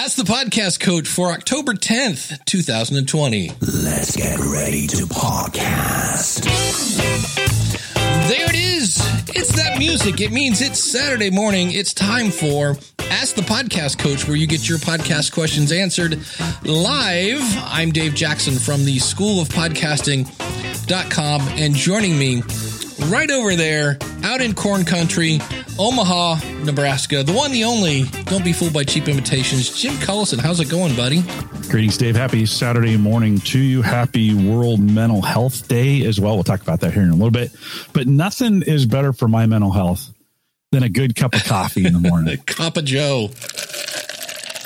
Ask the podcast coach for October 10th, 2020. Let's get ready to podcast. There it is. It's that music. It means it's Saturday morning. It's time for Ask the Podcast Coach, where you get your podcast questions answered live. I'm Dave Jackson from the School of Podcasting.com, and joining me right over there out in corn country, Omaha, Nebraska, the one, the only. Don't be fooled by cheap imitations. Jim Collison, how's it going, buddy? Greetings, Dave. Happy Saturday morning to you. Happy World Mental Health Day as well. We'll talk about that here in a little bit. But nothing is better for my mental health than a good cup of coffee in the morning. A cup of Joe.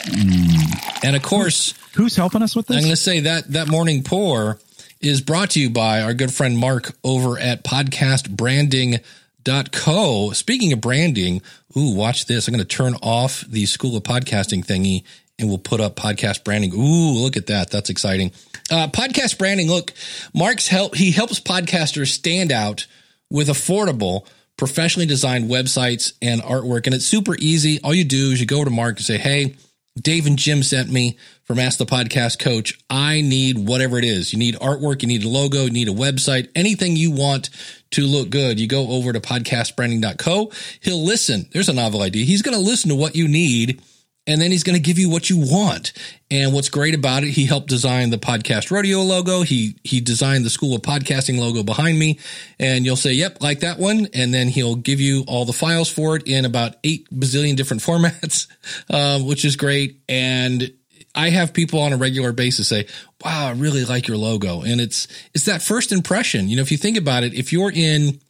Mm. And of course, who's helping us with this? I'm going to say that that morning pour is brought to you by our good friend Mark over at podcastbranding.co. Speaking of branding, ooh, watch this. I'm going to turn off the School of Podcasting thingy and we'll put up podcast branding. Ooh, look at that. That's exciting. Uh, podcast branding. Look, Mark's help. He helps podcasters stand out with affordable, professionally designed websites and artwork. And it's super easy. All you do is you go to Mark and say, Hey, Dave and Jim sent me from Ask the Podcast Coach. I need whatever it is. You need artwork, you need a logo, you need a website, anything you want to look good. You go over to podcastbranding.co. He'll listen. There's a novel idea. He's going to listen to what you need and then he's going to give you what you want. And what's great about it, he helped design the podcast rodeo logo. He he designed the School of Podcasting logo behind me, and you'll say, "Yep, like that one." And then he'll give you all the files for it in about eight bazillion different formats, uh, which is great. And I have people on a regular basis say, "Wow, I really like your logo," and it's it's that first impression. You know, if you think about it, if you're in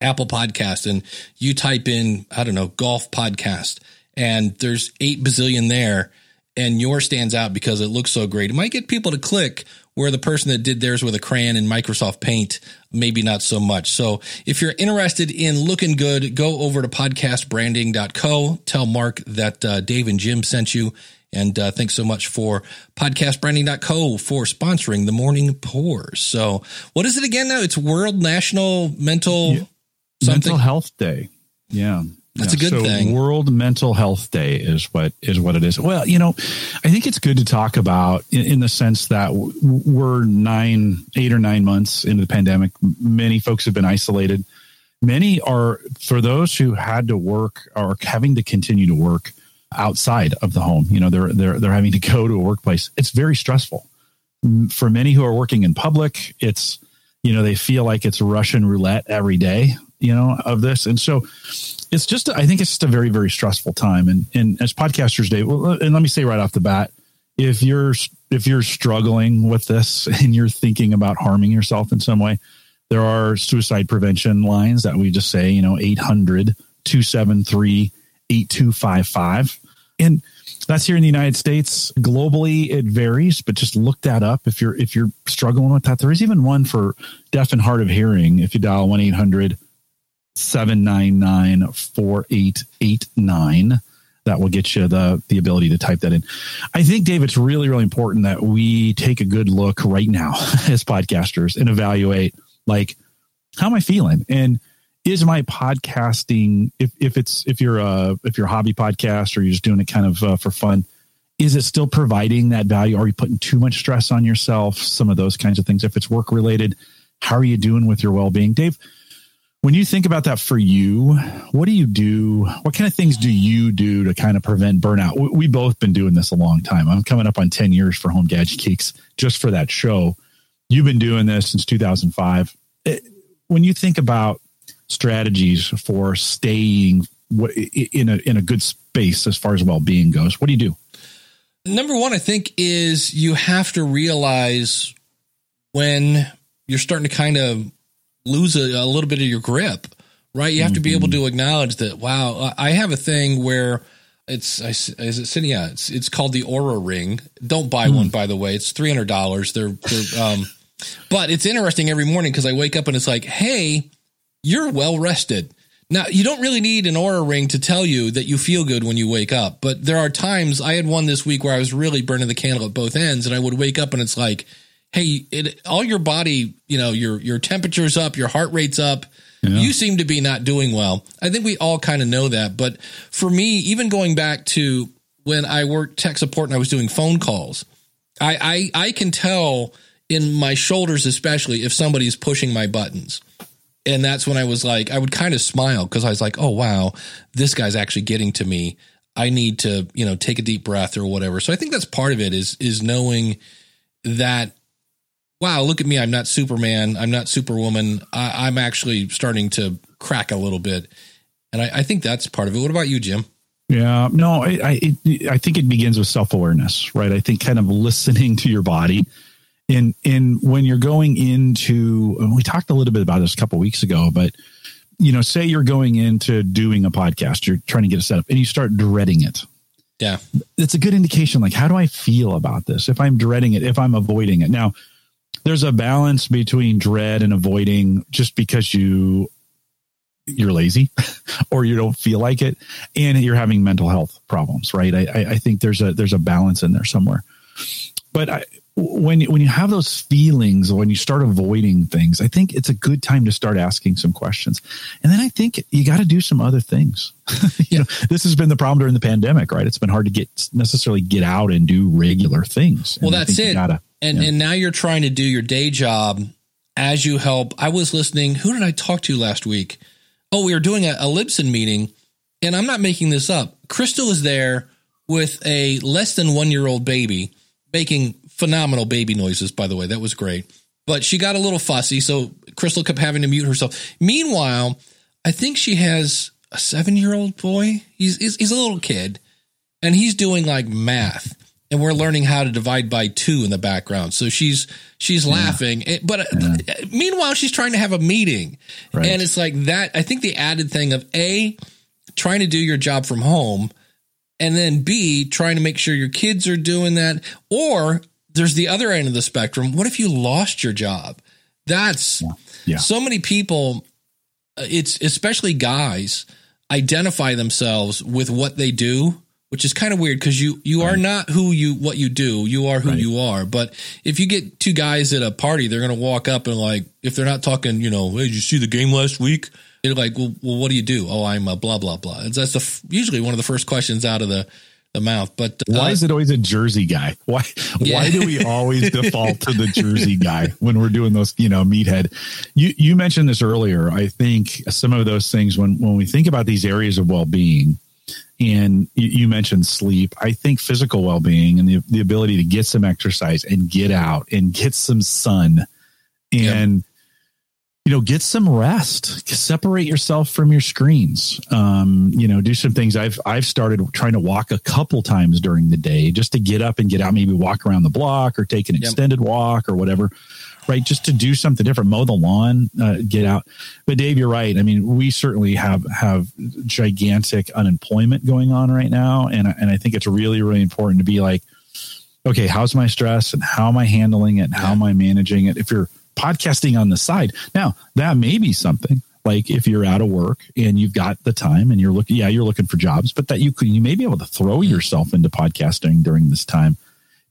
Apple Podcast and you type in, I don't know, golf podcast and there's eight bazillion there and yours stands out because it looks so great. It might get people to click where the person that did theirs with a crayon in Microsoft Paint, maybe not so much. So if you're interested in looking good, go over to podcastbranding.co. Tell Mark that uh, Dave and Jim sent you. And uh, thanks so much for podcastbranding.co for sponsoring the morning pours. So what is it again now? It's World National Mental yeah. Mental Health Day. Yeah. That's yeah, a good so thing. World Mental Health Day is what is what it is. Well, you know, I think it's good to talk about in, in, the sense that we're nine, eight or nine months into the pandemic. Many folks have been isolated. Many are for those who had to work or having to continue to work outside of the home. You know, they're they're they're having to go to a workplace. It's very stressful. For many who are working in public, it's you know they feel like it's Russian roulette every day. You know of this, and so it's just I think it's just a very very stressful time. And and as podcasters, Dave, and let me say right off the bat, if you're if you're struggling with this and you're thinking about harming yourself in some way, there are suicide prevention lines that we just say, you know, 800 273 8255. And that's here in the United States. Globally, it varies, but just look that up if you're if you're struggling with that. There is even one for deaf and hard of hearing. If you dial one eight hundred 799 4889 that will get you the the ability to type that in. I think Dave it's really really important that we take a good look right now as podcasters and evaluate like how am I feeling? And is my podcasting if if it's if you're a if you're a hobby podcast or you're just doing it kind of uh, for fun is it still providing that value? Are you putting too much stress on yourself? Some of those kinds of things. If it's work related how are you doing with your well-being? Dave when you think about that for you, what do you do? What kind of things do you do to kind of prevent burnout? We, both been doing this a long time. I'm coming up on 10 years for Home Gadget Geeks just for that show. You've been doing this since 2005. It, eh, when you think about strategies for staying in a in a good space as far as well-being goes, what do you do? Number one, I think is you have to realize when you're starting to kind of lose a, a little bit of your grip, right? You have mm-hmm. to be able mm-hmm. to acknowledge that. Wow, I have a thing where it's is it sitting? Yeah, it's it's called the Oura Ring. Don't buy mm. one, by the way. It's three hundred dollars. They're they're um, but it's interesting every morning because I wake up and it's like, hey, you're well rested. Now, you don't really need an Oura ring to tell you that you feel good when you wake up, but there are times I had one this week where I was really burning the candle at both ends and I would wake up and it's like, hey, it, all your body, you know, your your temperature's up, your heart rate's up. Yeah. You seem to be not doing well. I think we all kind of know that, but for me, even going back to when I worked tech support and I was doing phone calls. I, I, I can tell in my shoulders, especially if somebody's pushing my buttons. And that's when I was like, I would kind of smile because I was like, oh, wow, this guy's actually getting to me. I need to, you know, take a deep breath or whatever. So I think that's part of it is, is knowing that, wow, look at me. I'm not Superman. I'm not Superwoman. I, I'm actually starting to crack a little bit. And I, I think that's part of it. What about you, Jim? Yeah, no, I I, it, I think it begins with self awareness, right? I think kind of listening to your body, and and when you're going into, we talked a little bit about this a couple weeks ago, but you know, say you're going into doing a podcast, you're trying to get it set up, and you start dreading it. Yeah, it's a good indication. Like, how do I feel about this? If I'm dreading it, if I'm avoiding it, now there's a balance between dread and avoiding just because you you're lazy or you don't feel like it and you're having mental health problems right? I i think there's a there's a balance in there somewhere. But I, when when you have those feelings when you start avoiding things i think it's a good time to start asking some questions. And then i think you got to do some other things. You know this has been the problem during the pandemic right? It's been hard to get necessarily get out and do regular things. Well that's it. gotta, and yeah. and now you're trying to do your day job as you help i was listening who did i talk to last week oh, we were doing a, a Libsyn meeting, and I'm not making this up. Crystal is there with a less than one year old baby, making phenomenal baby noises, by the way. That was great. But she got a little fussy, so Crystal kept having to mute herself. Meanwhile, I think she has a seven year old boy. He's, he's, he's a little kid, and he's doing like math and we're learning how to divide by two in the background. So she's she's yeah. laughing, but uh, yeah. meanwhile she's trying to have a meeting, right. and it's like that. I think the added thing of a trying to do your job from home, and then b trying to make sure your kids are doing that, or there's the other end of the spectrum. What if you lost your job? That's yeah. so many people. Uh, it's especially guys identify themselves with what they do which is kind of weird because you you right. are not who you what you do. You are who right. you are. But if you get two guys at a party, they're gonna walk up and like if they're not talking, you know, hey, did you see the game last week? They're like, well, well what do you do? Oh, I'm a blah blah blah. And that's the, usually one of the first questions out of the the mouth. But uh, why is it always a Jersey guy? Why yeah. why do we always default to the Jersey guy when we're doing those? You know, meathead. You you mentioned this earlier. I think some of those things when when we think about these areas of well being and you, you, mentioned sleep. I think physical well being and the, the ability to get some exercise and get out and get some sun and, yep. you know, get some rest, separate yourself from your screens. Um, you know, do some things. I've, I've started trying to walk a couple times during the day just to get up and get out, maybe walk around the block or take an yep. extended walk or whatever right? Just to do something different, mow the lawn, uh, get out. But Dave, you're right. I mean, we certainly have have gigantic unemployment going on right now, and and I think it's really really important to be like, okay, how's my stress and how am I handling it? And how am I managing it? If you're podcasting on the side, now that may be something like if you're out of work and you've got the time and you're looking yeah you're looking for jobs but that you can you may be able to throw yourself into podcasting during this time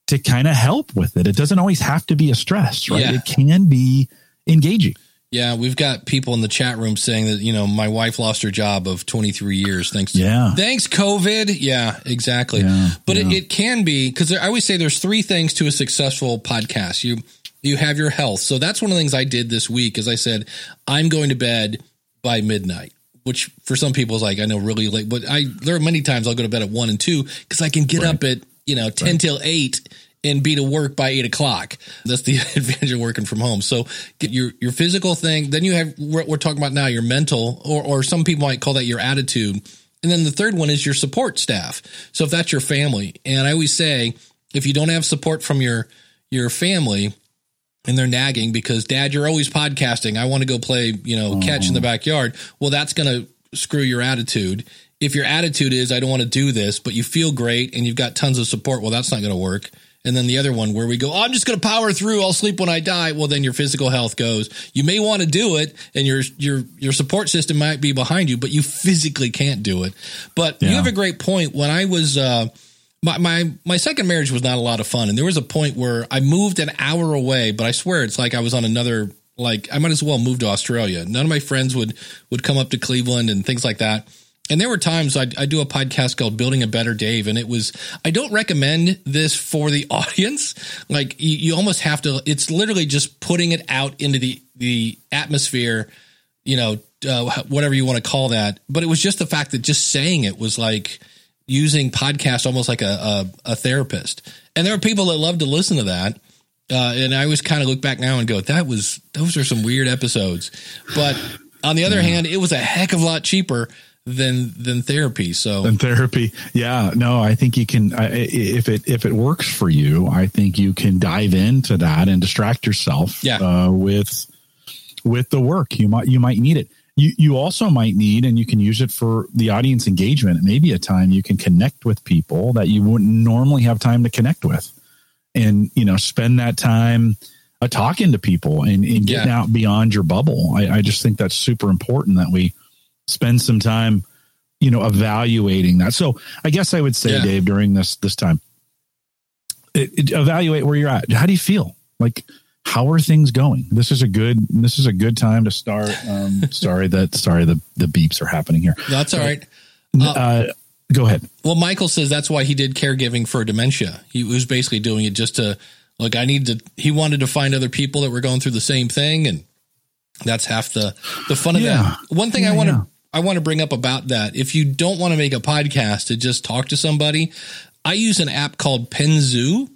to kind of help with it. It doesn't always have to be a stress, right? Yeah. It can be engaging. Yeah, we've got people in the chat room saying that you know my wife lost her job of 23 years thanks to yeah thanks COVID. Yeah, exactly. Yeah, but yeah. It, it can be because I always say there's three things to a successful podcast. You you have your health, so that's one of the things I did this week. As I said, I'm going to bed by midnight which for some people is like I know really late, but I there are many times I'll go to bed at one and two because I can get right. up at you know, 10 right. till 8 and be to work by 8 o'clock. That's the advantage of working from home. So get your, your physical thing. Then you have what we're talking about now, your mental, or, or some people might call that your attitude. And then the third one is your support staff. So if that's your family, and I always say, if you don't have support from your, your family, and they're nagging because dad, you're always podcasting. I want to go play, you know, catch in the mm-hmm. backyard. Well, that's going to screw your attitude if your attitude is I don't want to do this, but you feel great and you've got tons of support, well, that's not going to work. And then the other one where we go, oh, I'm just going to power through. I'll sleep when I die. Well, then your physical health goes. You may want to do it, and your your your support system might be behind you, but you physically can't do it. But yeah. you have a great point. When I was uh, my my my second marriage was not a lot of fun, and there was a point where I moved an hour away, but I swear it's like I was on another. Like I might as well move to Australia. None of my friends would would come up to Cleveland and things like that And there were times I, I do a podcast called Building a Better Dave, and it was, I don't recommend this for the audience. Like you, you almost have to, it's literally just putting it out into the, the atmosphere, you know, uh, whatever you want to call that. But it was just the fact that just saying it was like using podcast almost like a, a, a therapist. And there are people that love to listen to that. Uh, and I always kind of look back now and go, that was, those are some weird episodes. But on the other hand, it was a heck of a lot cheaper than than therapy. So than therapy, yeah. No, I think you can I, if it if it works for you, I think you can dive into that and distract yourself. Yeah. Uh, with with the work, you might you might need it. You you also might need, and you can use it for the audience engagement. Maybe a time you can connect with people that you wouldn't normally have time to connect with, and you know spend that time. Uh, talking to people and, and getting yeah. out beyond your bubble. I, I just think that's super important that we spend some time, you know, evaluating that. So I guess I would say, yeah. Dave, during this this time, it, it, evaluate where you're at. How do you feel? Like, how are things going? This is a good. This is a good time to start. Um, sorry that. Sorry the the beeps are happening here. That's all right. Uh, uh, go ahead. Well, Michael says that's why he did caregiving for dementia. He was basically doing it just to like I need to. He wanted to find other people that were going through the same thing, and that's half the the fun of yeah. that. One thing yeah, I want to yeah. I want to bring up about that. If you don't want to make a podcast to just talk to somebody, I use an app called Penzu.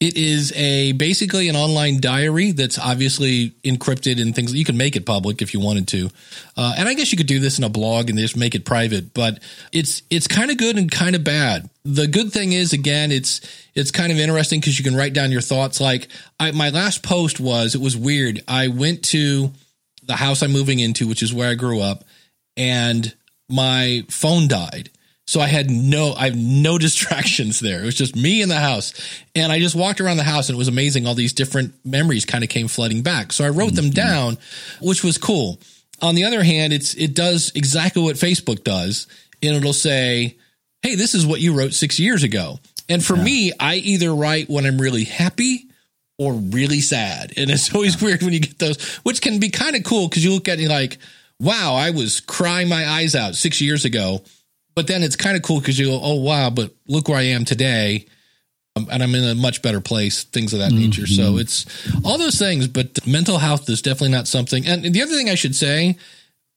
It is a basically an online diary that's obviously encrypted and things. You can make it public if you wanted to, uh, and I guess you could do this in a blog and just make it private. But it's it's kind of good and kind of bad. The good thing is, again, it's it's kind of interesting because you can write down your thoughts. Like I, my last post was, it was weird. I went to the house I'm moving into, which is where I grew up, and my phone died. So I had no, I have no distractions there. It was just me in the house. And I just walked around the house and it was amazing. All these different memories kind of came flooding back. So I wrote mm-hmm. them down, which was cool. On the other hand, it's, it does exactly what Facebook does. And it'll say, Hey, this is what you wrote six years ago. And for yeah. me, I either write when I'm really happy or really sad. And it's always weird when you get those, which can be kind of cool because you look at it like, wow, I was crying my eyes out six years ago. But then it's kind of cool because you go, oh, wow, but look where I am today. Um, and I'm in a much better place, things of that mm-hmm. nature. So it's all those things. But mental health is definitely not something. And the other thing I should say,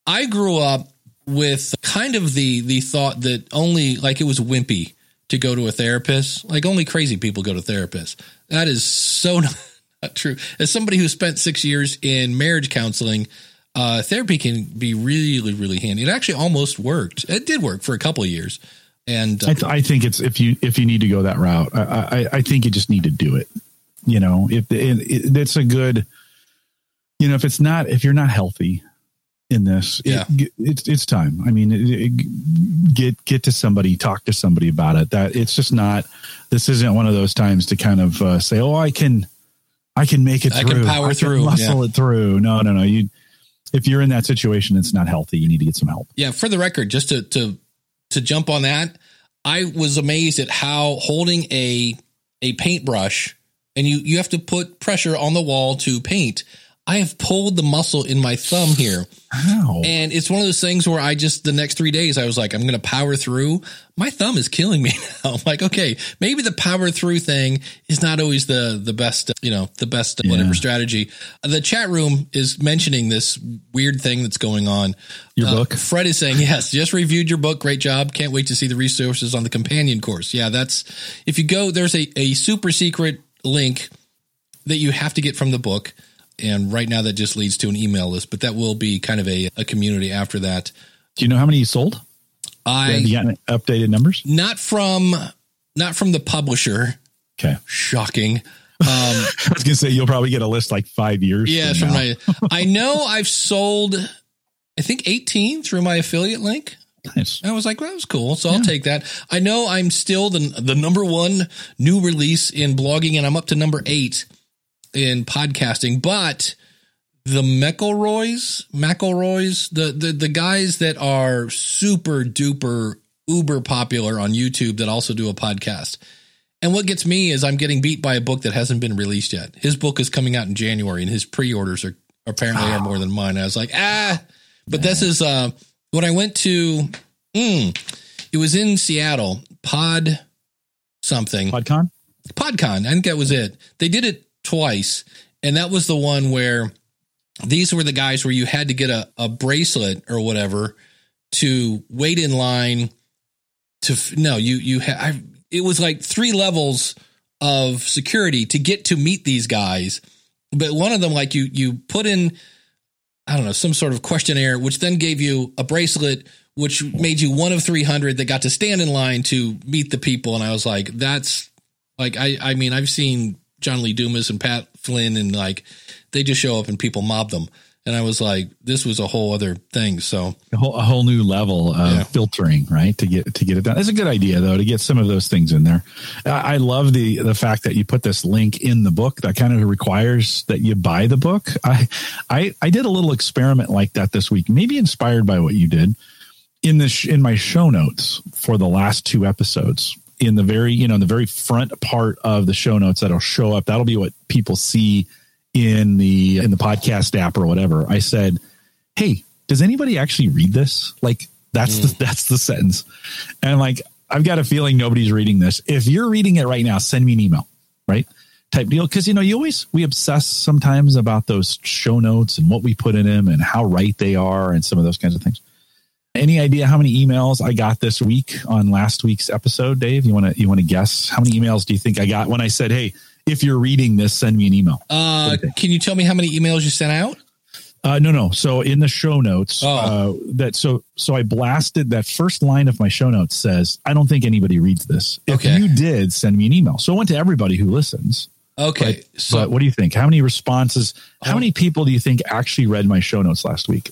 I grew up with kind of the the thought that only like it was wimpy to go to a therapist. Like only crazy people go to therapists. That is so not true. As somebody who spent six years in marriage counseling, uh, therapy can be really, really handy. It actually almost worked. It did work for a couple of years. And uh, I, th- I, think it's if you if you need to go that route, I, I, I think you just need to do it. You know, if it, it, it's a good, you know, if it's not if you're not healthy in this, yeah, it, it's it's time. I mean, get get to somebody, talk to somebody about it. That it's just not. This isn't one of those times to kind of uh, say, "Oh, I can, I can make it through. I can power I can through, muscle yeah. it through." No, no, no. You if you're in that situation, it's not healthy. You need to get some help. Yeah. For the record, just to to to jump on that, I was amazed at how holding a a paintbrush and you you have to put pressure on the wall to paint I have pulled the muscle in my thumb here. How? And it's one of those things where I just, the next three days, I was like, I'm going to power through. My thumb is killing me now. I'm like, okay, maybe the power through thing is not always the, the best, you know, the best yeah. whatever strategy. The chat room is mentioning this weird thing that's going on. Your uh, book? Fred is saying, yes, just reviewed your book. Great job. Can't wait to see the resources on the companion course. Yeah, that's, if you go, there's a, a super secret link that you have to get from the book and right now that just leads to an email list, but that will be kind of a, a community after that. Do you know how many you sold? I Have you got updated numbers? Not from not from the publisher. Okay. Shocking. Um, I was gonna say you'll probably get a list like five years. Yeah, from, from my. I know I've sold, I think eighteen through my affiliate link. Nice. I was like, well, that was cool. So yeah. I'll take that. I know I'm still the the number one new release in blogging, and I'm up to number eight in podcasting, but the McElroys, McElroys, the, the the guys that are super duper uber popular on YouTube that also do a podcast. And what gets me is I'm getting beat by a book that hasn't been released yet. His book is coming out in January, and his pre-orders are apparently oh. are more than mine. I was like, ah, but Man. this is uh when I went to Mm. It was in Seattle. Pod something. PodCon. PodCon. I think that was it. They did it twice, and that was the one where these were the guys where you had to get a, a bracelet or whatever to wait in line to no you you had it was like three levels of security to get to meet these guys. But one of them like you you put in i don't know some sort of questionnaire which then gave you a bracelet which made you one of 300 that got to stand in line to meet the people. And i was like that's like i i mean i've seen john lee dumas and pat flynn and like they just show up and people mob them and i was like this was a whole other thing so a whole, a whole new level of Yeah. filtering, right? To get to get it done. It's a good idea though to get some of those things in there. I, I love the the fact that you put this link in the book that kind of requires that you buy the book. I I I did a little experiment like that this week, maybe inspired by what you did in the sh- in my show notes for the last two episodes. In the very you know in the very front part of the show notes that'll show up. That'll be what people see in the in the podcast app or whatever. I said, "Hey, does anybody actually read this? Like that's the hmm. that's the sentence." And like I've got a feeling nobody's reading this. If you're reading it right now, send me an email, right? Type deal because you know you always we obsess sometimes about those show notes and what we put in them and how right they are and some of those kinds of things. Any idea how many emails I got this week on last week's episode, Dave? You want to you want to guess how many emails do you think I got when I said, "Hey, if you're reading this, send me an email." uh can you tell me how many emails you sent out Uh, no, no. So in the show notes, Oh. uh, that so so I blasted that first line of my show notes says, "I don't think anybody reads this." If Okay. you did, send me an email. So it went to everybody who listens. okay But, so but what do you think? How many responses? How Oh. many people do you think actually read my show notes last week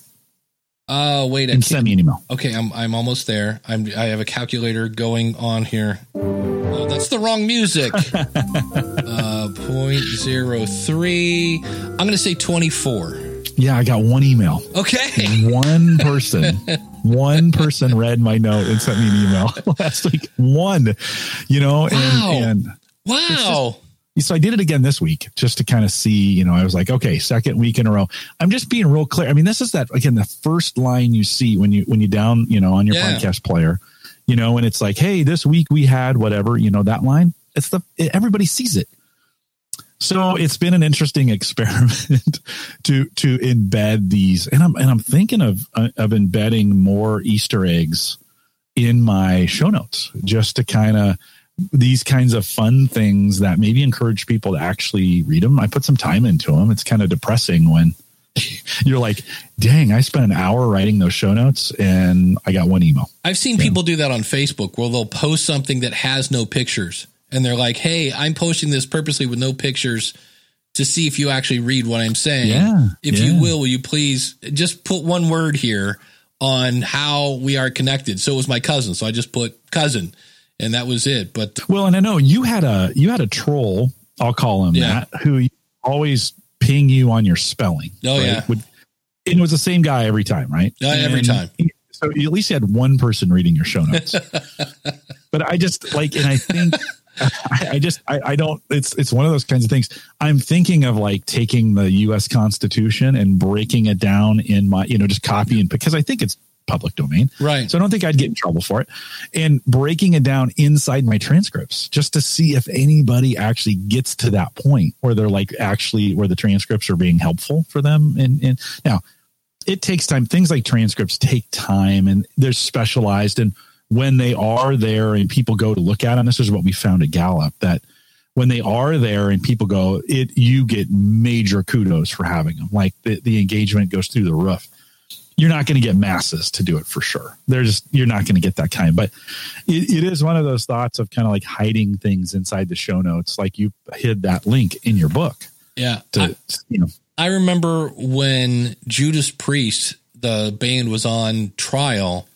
uh wait and send me an email? Okay, I'm I'm almost there. I'm I have a calculator going on here. Oh, that's the wrong music. uh, point zero three. I'm going to say twenty four. Yeah, I got one email. Okay. One person, one person read my note and sent me an email last week. One, you know, and Wow. and Wow. So I did it again this week just to kind of see, you know, I was like, okay, second week in a row. I'm just being real clear. I mean, this is that again, the first line you see when you when you down, you know, on your Yeah. podcast player, you know, and it's like, hey, this week we had whatever, you know, that line. It's the everybody sees it. So it's been an interesting experiment to to embed these, and I'm and I'm thinking of uh, of embedding more Easter eggs in my show notes just to kind of these kinds of fun things that maybe encourage people to actually read them. I put some time into them. It's kind of depressing when you're like, dang, I spent an hour writing those show notes and I got one email. I've seen people do that on Facebook where they'll post something that has no pictures and they're like, "Hey, I'm posting this purposely with no pictures to see if you actually read what I'm saying. Yeah, if yeah. you will, will you please just put one word here on how we are connected?" So it was my cousin, so I just put cousin and that was it. But Well, and I know you had a you had a troll, I'll call him Yeah. that, who always ping you on your spelling. Oh, yeah. Would, and it was the same guy every time, right? Yeah, every And time. So you at least you had one person reading your show notes. but I just like, and I think I, I just I, I don't. It's it's one of those kinds of things. I'm thinking of like taking the U.S. Constitution and breaking it down in my, you know, just copying because I think it's public domain. right. So I don't think I'd get in trouble for it. And breaking it down inside my transcripts just to see if anybody actually gets to that point where they're like actually where the transcripts are being helpful for them. And, and now it takes time. Things like transcripts take time and they're specialized. And when they are there and people go to look at them, this is what we found at Gallup that when they are there and people go, it you get major kudos for having them. Like the, the engagement goes through the roof you're not going to get masses to do it for sure. There's you're not going to get that kind, but it, it is one of those thoughts of kind of like hiding things inside the show notes, like you hid that link in your book Yeah. to I, you know. I remember when Judas Priest, the band, was on trial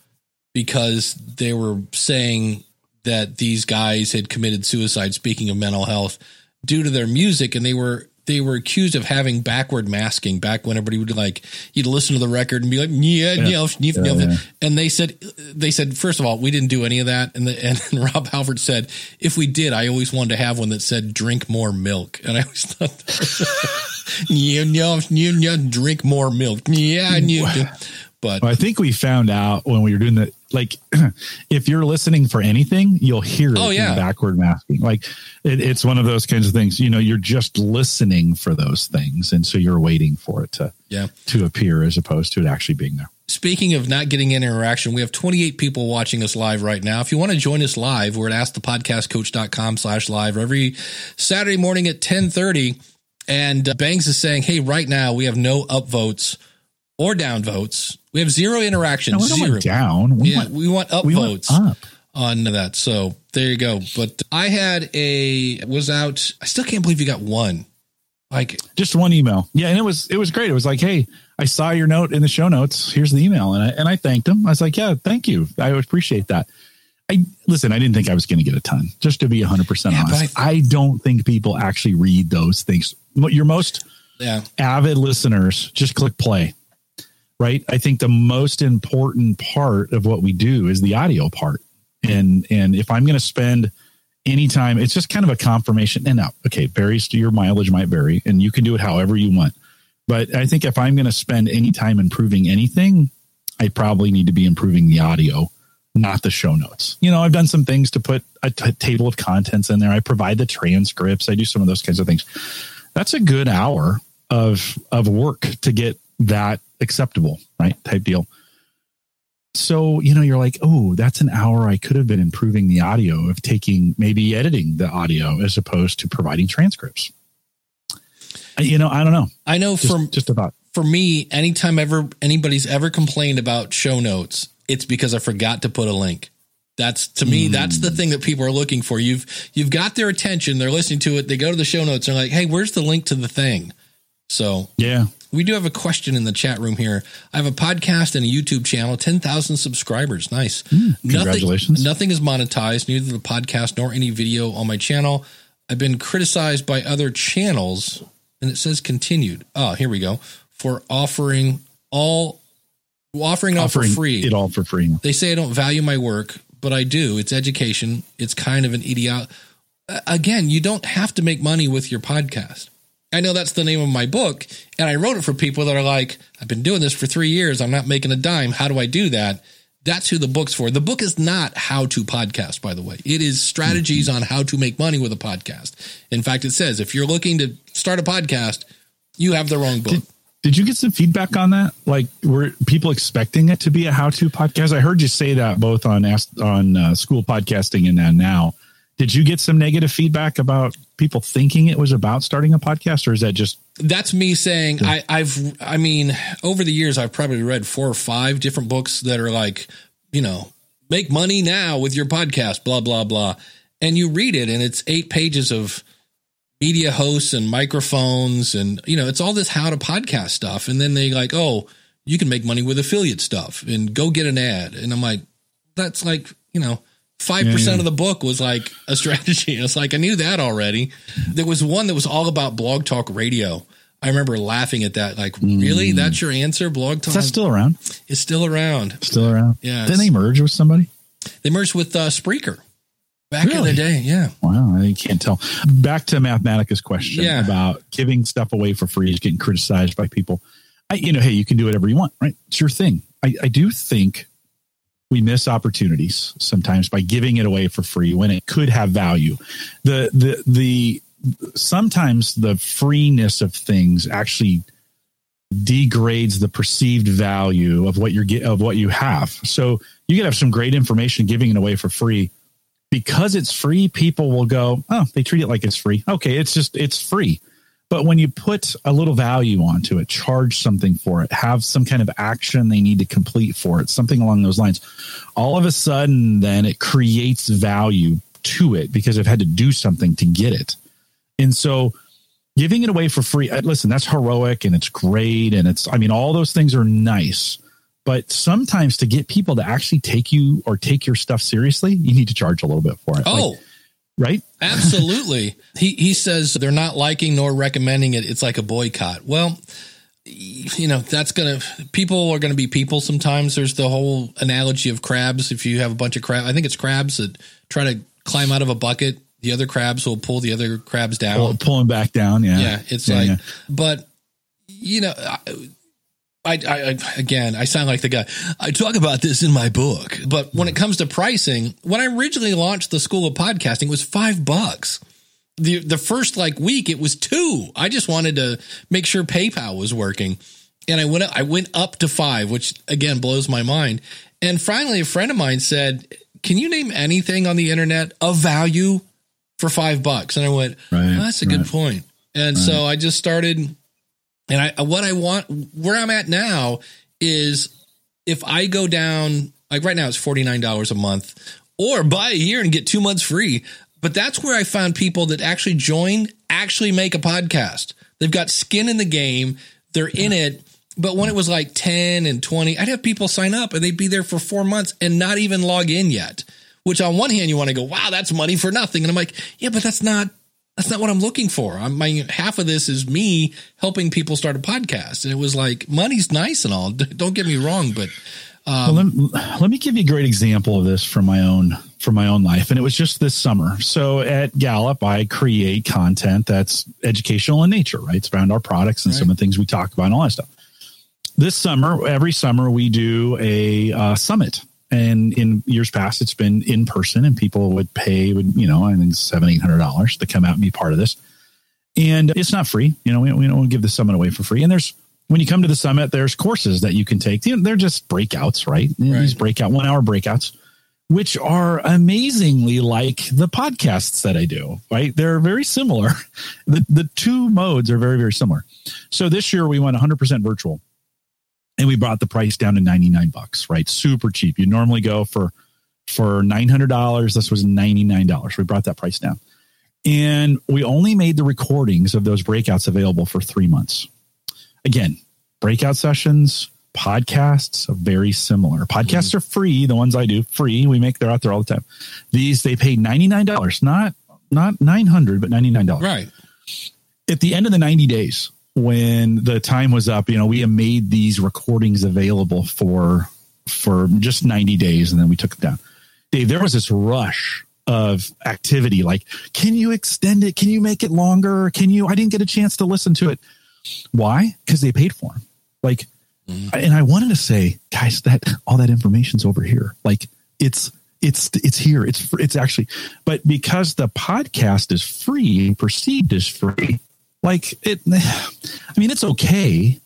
because they were saying that these guys had committed suicide. Speaking of mental health, due to their music, and they were they were accused of having backward masking. Back when everybody would like you'd listen to the record and be like, yeah, yeah, yeah, yeah, yeah. and they said they said first of all we didn't do any of that, and the, and Rob Halford said if we did, I always wanted to have one that said drink more milk, and I always thought. Yeah, yeah, yeah, yeah, drink more milk. Yeah, yeah. But Well, I think we found out when we were doing the like if you're listening for anything, you'll hear it Oh, yeah. in backward masking. Like it, it's one of those kinds of things. You know, you're just listening for those things, and so you're waiting for it to Yeah. to appear as opposed to it actually being there. Speaking of not getting any interaction, we have 28 people watching us live right now. If you want to join us live, we're at askthepodcastcoach.com slash live every Saturday morning at 1030. And uh, Bangs is saying, hey, right now we have no upvotes or down votes. We have zero interactions. No, we don't zero. want down. We yeah, want, we want we want up. on that. So there you go. But I had a, was out, I still can't believe you got one. Like, Just one email. Yeah, and it was it was great. It was like, hey, I saw your note in the show notes. Here's the email, and I and I thanked him. I was like, yeah, thank you. I appreciate that. I listen. I didn't think I was going to get a ton. Just to be 100 percent Yeah, but honest, I- I, don't think people actually read those things. Your most yeah, avid listeners just click play. Right. I think the most important part of what we do is the audio part. And and if I'm going to spend any time, it's just kind of a confirmation. And now, okay, varies to your mileage might vary, and you can do it however you want. But I think if I'm going to spend any time improving anything, I probably need to be improving the audio, not the show notes. You know, I've done some things to put a t- table of contents in there. I provide the transcripts. I do some of those kinds of things. That's a good hour of of work to get that acceptable, right? Type deal. So, you know, you're like, oh, that's an hour I could have been improving the audio of taking maybe editing the audio as opposed to providing transcripts. You know, I don't know. I know Just, from, just a thought. for me, anytime ever anybody's ever complained about show notes, it's because I forgot to put a link. That's to me, hmm. that's the thing that people are looking for. You've you've got their attention, they're listening to it, they go to the show notes, they're like, hey, where's the link to the thing? So Yeah. We do have a question in the chat room here. I have a podcast and a YouTube channel, 10,000 subscribers. Nice. Hmm, congratulations. Nothing, nothing is monetized, neither the podcast nor any video on my channel. I've been criticized by other channels, and it says continued. Oh, here we go. For offering all, offering it all for free. it all for free. They say I don't value my work, but I do. It's education. It's kind of an idiot. Again, you don't have to make money with your podcast. I know that's the name of my book, and I wrote it for people that are like, I've been doing this for three years. I'm not making a dime. How do I do that? That's who the book's for. The book is not how to podcast, by the way. It is strategies on how to make money with a podcast. In fact, it says if you're looking to start a podcast, you have the wrong book. Did, did you get some feedback on that? Like, were people expecting it to be a how-to podcast? I heard you say that both on on uh, school podcasting and then now. Did you get some negative feedback about people thinking it was about starting a podcast, or is that just that's me saying I, I've I mean over the years I've probably read four or five different books that are like you know make money now with your podcast blah blah blah. And you read it and it's eight pages of media hosts and microphones and you know it's all this how to podcast stuff. And then they like oh you can make money with affiliate stuff and go get an ad. And I'm like that's like you know Five percent of the book was like a strategy. It's like I knew that already. There was one that was all about blog talk radio. I remember laughing at that. Like, really? That's your answer? Blog talk is that still around? is still around. Still around? Yeah, Didn't they merge with somebody? They merged with uh, Spreaker back in the day. Yeah, Wow, I can't tell. Back to Mathematica's question Yeah. about giving stuff away for free is getting criticized by people. I, you know, hey, you can do whatever you want, right? It's your thing. I, I do think we miss opportunities sometimes by giving it away for free when it could have value. The the the sometimes the freeness of things actually degrades the perceived value of what you're get of what you have. So you could have some great information giving it away for free because it's free, people will go, oh, they treat it like it's free. Okay, it's just it's free. But when you put a little value onto it, charge something for it, have some kind of action they need to complete for it, something along those lines, all of a sudden then it creates value to it because I've had to do something to get it. And so giving it away for free, uh, listen, that's heroic and it's great. And it's, I mean, all those things are nice. But sometimes to get people to actually take you or take your stuff seriously, you need to charge a little bit for it. Like, Oh, right? absolutely. he he says they're not liking nor recommending it. It's like a boycott. Well, you know that's gonna people are gonna be people. Sometimes there's the whole analogy of crabs. If you have a bunch of crab, I think it's crabs that try to climb out of a bucket. The other crabs will pull the other crabs down. Pull, pulling back down. Yeah. yeah, it's Yeah, like, yeah. but you know, I- I, I, again, I sound like the guy. I talk about this in my book, but when it comes to pricing, when I originally launched the School of Podcasting, it was five bucks. The the first like week, it was two. I just wanted to make sure PayPal was working, and I went I went up to five, which again blows my mind. And finally, a friend of mine said, "Can you name anything on the internet of value for five bucks?" And I went, Right, "Oh, "That's a right. good point." And so I just started and I what I want where I'm at now is if I go down like right now it's $49 a month or buy a year and get 2 months free. But that's where I found people that actually join actually make a podcast. They've got skin in the game. They're in it. But when it was like 10 and 20, I'd have people sign up and they'd be there for 4 months and not even log in yet. Which on one hand you want to go, "Wow, that's money for nothing." And I'm like, "Yeah, but that's not that's not what I'm looking for. I'm my half of this is me helping people start a podcast. And it was like money's nice and all. Don't get me wrong, but well, let, let me give you a great example of this from my own from my own life, and it was just this summer. So at Gallup, I create content that's educational in nature, right? It's around our products and some of the things we talk about and all that stuff. This summer, every summer, we do a uh, summit. And in years past, it's been in person, and people would pay, would you know, I think seven, eight hundred dollars to come out and be part of this. And it's not free, you know. We, we don't give the summit away for free. And there's when you come to the summit, there's courses that you can take. You know, they're just breakouts, right? These breakout one hour breakouts, which are amazingly like the podcasts that I do. Right? They're very similar. The the two modes are very very similar. So this year we went 100 percent virtual and we brought the price down to 99 bucks, right? Super cheap. You normally go for for $900. This was $99. We brought that price down. And we only made the recordings of those breakouts available for 3 months. Again, breakout sessions, podcasts are very similar. Podcasts are free, the ones I do, free. We make they're out there all the time. These they pay $99, not not 900 but $99 right. at the end of the 90 days when the time was up you know we had made these recordings available for for just 90 days and then we took it down. Dave there was this rush of activity like can you extend it? Can you make it longer? Can you i didn't get a chance to listen to it. Why? Because they paid for them like mm-hmm. and i wanted to say guys that all that information's over here. Like it's it's it's here. It's it's actually but because the podcast is free perceived as free like it i mean it's okay.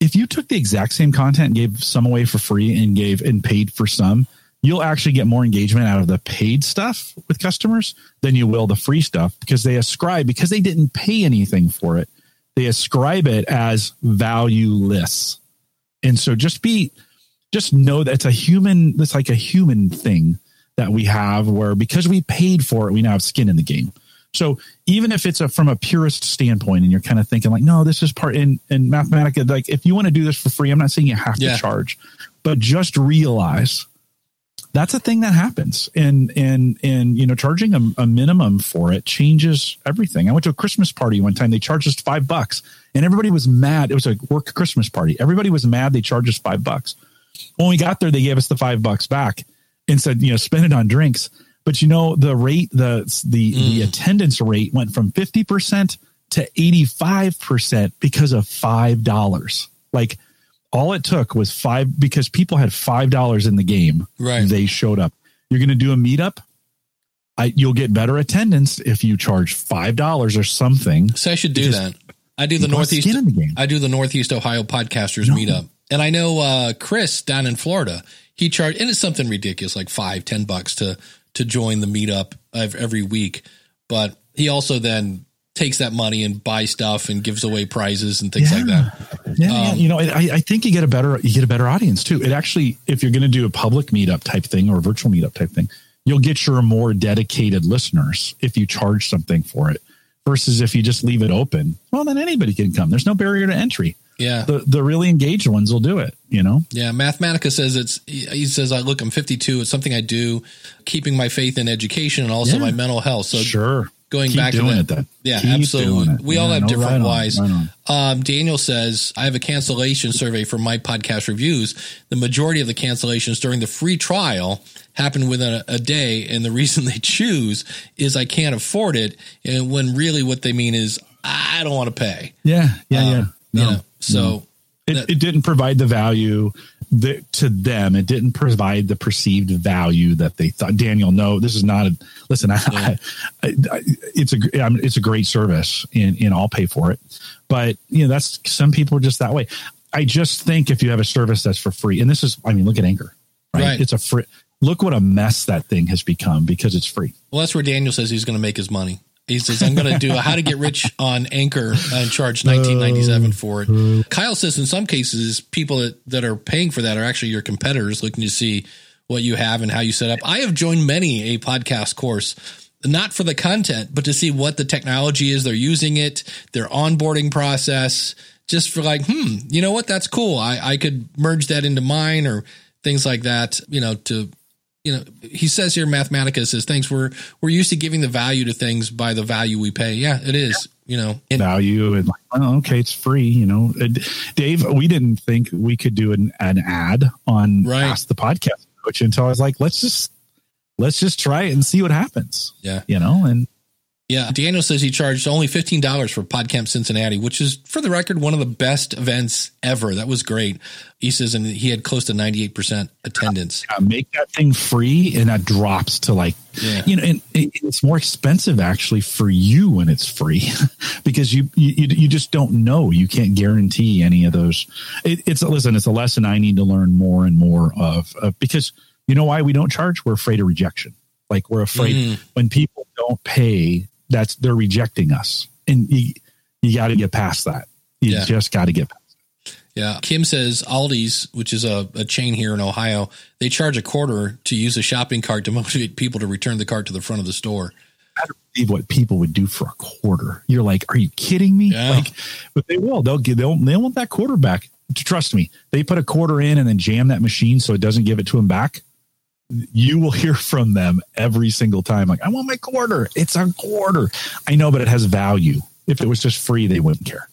If you took the exact same content gave some away for free and gave and paid for some you'll actually get more engagement out of the paid stuff with customers than you will the free stuff because they ascribe because they didn't pay anything for it they ascribe it as valueless. And so just be just know that it's a human it's like a human thing that we have where because we paid for it we now have skin in the game so even if it's a from a purist standpoint and you're kind of thinking like no this is part in in mathematica like if you want to do this for free i'm not saying you have Yeah. to charge but just realize that's a thing that happens. And and and you know charging a, a minimum for it changes everything. I went to a christmas party one time they charged us five bucks and everybody was mad. It was a work christmas party. Everybody was mad they charged us five bucks. When we got there they gave us the five bucks back and said you know spend it on drinks but you know the rate the the the attendance rate went from 50% to 85% because of five dollars like all it took was five because people had five dollars in the game Right. they showed up you're going to do a meetup I, you'll get better attendance if you charge five dollars or something So I should do that. I do the Northeast. the game. I do the Northeast Ohio podcasters meetup, and I know uh, Chris down in Florida. He charged, and it's something ridiculous, like five, ten bucks to to join the meetup every week. But he also then takes that money and buys stuff and gives away prizes and things like that. Yeah, Um, yeah. you know, I, I think you get a better you get a better audience too. It actually, if you're going to do a public meetup type thing or a virtual meetup type thing, you'll get your more dedicated listeners if you charge something for it. Versus if you just leave it open, well, then anybody can come. There's no barrier to entry. Yeah, The the really engaged ones will do it. You know, Yeah, Mathematica says it's. He says, "I look, I'm 52. It's something I do, keeping my faith in education and also Yeah. my mental health." So sure. going Keep back to that. it then. Yeah, Keep absolutely. We all have no, different right whys. right. Um, Daniel says, I have a cancellation survey for my podcast reviews. The majority of the cancellations during the free trial happen within a, a day. And the reason they choose is I can't afford it. And when really what they mean is, I don't want to pay. Yeah, yeah, Um, yeah. You know, so It, That- it didn't provide the value that, to them. It didn't provide the perceived value that they thought. Daniel, no, this is not a. Listen, I, I, I, it's a I mean, it's a great service, and and I'll pay for it. But you know, that's some people are just that way. I just think if you have a service that's for free, and this is, I mean, look at Anchor, right? Right. It's a free. Look what a mess that thing has become because it's free. Well, that's where Daniel says he's going to make his money. He says, I'm going to do a how to get rich on Anchor and charge 1997 for it. Kyle says in some cases, people that, that are paying for that are actually your competitors looking to see what you have and how you set up. I have joined many a podcast course, not for the content, but to see what the technology is they're using it, their onboarding process, just for like, hmm, you know what? That's cool. I, I could merge that into mine or things like that, you know, to you know, he says here, Mathematica says things we're we're used to giving the value to things by the value we pay. Yeah, it is. You know, and value and like, oh, okay, it's free. You know, Uh, Dave, we didn't think we could do an, an ad on Right. Ask the Podcast Coach until I was like, let's just let's just try it and see what happens. yeah, You know, and yeah. Daniel says he charged only fifteen dollars for PodCamp Cincinnati, which is, for the record, one of the best events ever. That was great. He says, and he had close to ninety eight percent attendance. uh, make that thing free, and that drops to like, Yeah. you know, and it's more expensive actually for you when it's free because you, you you just don't know. You can't guarantee any of those. It, it's listen, it's a lesson I need to learn more and more of, of because you know why we don't charge? We're afraid of rejection. Like we're afraid Mm. when people don't pay, that's they're rejecting us, and you you got to get past that. You Yeah. just got to get past. Yeah. Kim says Aldi's, which is a, a chain here in Ohio, they charge a quarter to use a shopping cart to motivate people to return the cart to the front of the store. I believe what people would do for a quarter. You're like, are you kidding me? Yeah. Like, but they will. They'll give. They'll. They want that quarter back. Trust me. They put a quarter in and then jam that machine so it doesn't give it to them back. You will hear from them every single time. Like, I want my quarter. It's a quarter. I know, but it has value. If it was just free, they wouldn't care.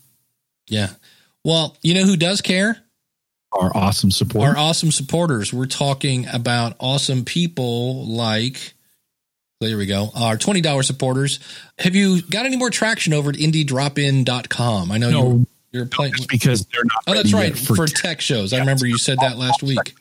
Yeah. Well, you know who does care? Our awesome support. Our awesome supporters. We're talking about awesome people like, there we go, our $20 supporters. Have you got any more traction over at indiedropin.com? I know No. you, you're playing. because they're not. Oh, that's right. yet For, tech shows. I remember you said that last week.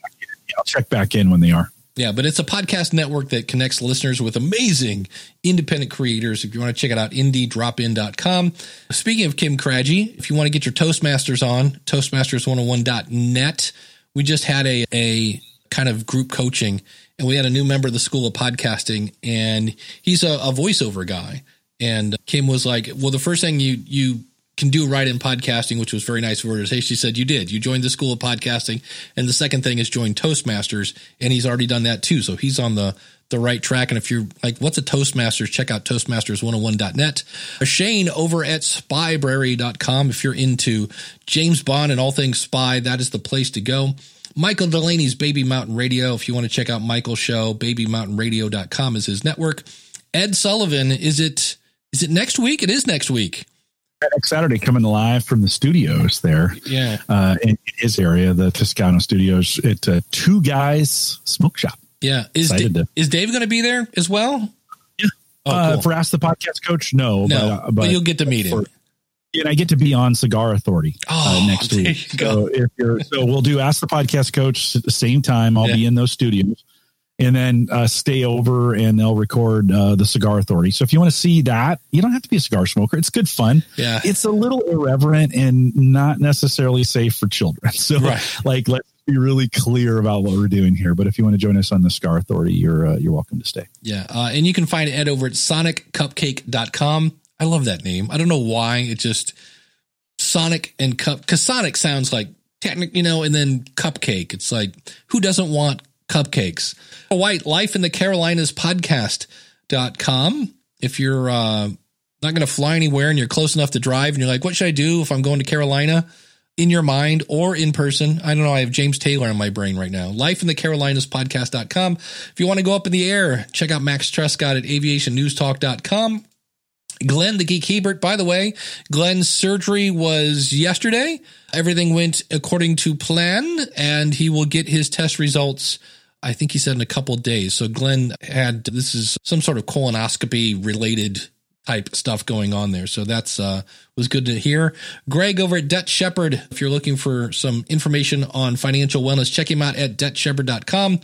I'll check back in when they are. Yeah, but it's a podcast network that connects listeners with amazing independent creators. If you want to check it out, indiedropin.com. Speaking of Kim Craggy, if you want to get your Toastmasters on, Toastmasters101.net, we just had a, a kind of group coaching and we had a new member of the School of Podcasting and he's a, a voiceover guy. And Kim was like, well, the first thing you, you can do right in podcasting, which was very nice of her to say. She said, You did. You joined the school of podcasting. And the second thing is join Toastmasters. And he's already done that too. So he's on the, the right track. And if you're like, what's a Toastmasters? Check out Toastmasters101.net. Uh, Shane over at spybrary.com. If you're into James Bond and all things spy, that is the place to go. Michael Delaney's Baby Mountain Radio. If you want to check out Michael's show, babymountainradio.com is his network. Ed Sullivan, is it is it next week? It is next week. Next Saturday, coming live from the studios there. Yeah. uh, in his area, the Toscano Studios. It's uh, Two Guys Smoke Shop. Yeah. Is, Da- to- is Dave going to be there as well? Yeah. Oh, uh, cool. For Ask the Podcast Coach, no, no, but, uh, but, but, you'll get to meet him. for- and I get to be on Cigar Authority Oh, uh, next week. go. So if you're, so we'll do Ask the Podcast Coach at the same time. I'll Yeah. be in those studios. And then uh, stay over and they'll record uh, the Cigar Authority. So if you want to see that, you don't have to be a cigar smoker. It's good fun. Yeah. It's a little irreverent and not necessarily safe for children. So, Right. like, let's be really clear about what we're doing here. But if you want to join us on the Cigar Authority, you're uh, you're welcome to stay. Yeah. Uh, and you can find Ed over at soniccupcake.com. I love that name. I don't know why. It just Sonic and Cup, because Sonic sounds like technic, you know, and then cupcake. It's like, who doesn't want cupcakes? White life in the Carolinas podcast.com. If you're, uh, not going to fly anywhere and you're close enough to drive and you're like, what should I do if I'm going to Carolina? In your mind or in person. I don't know. I have James Taylor in my brain right now. Life in the Carolinas podcast.com. If you want to go up in the air, check out Max Trescott at aviationnewstalk.com. Glenn the Geek Hebert, by the way, Glenn's surgery was yesterday. Everything went according to plan and he will get his test results. I think he said in a couple days. So Glenn had, this is some sort of colonoscopy related type stuff going on there. So that's uh was good to hear. Greg over at Debt Shepherd, if you're looking for some information on financial wellness, check him out at debtshepherd.com.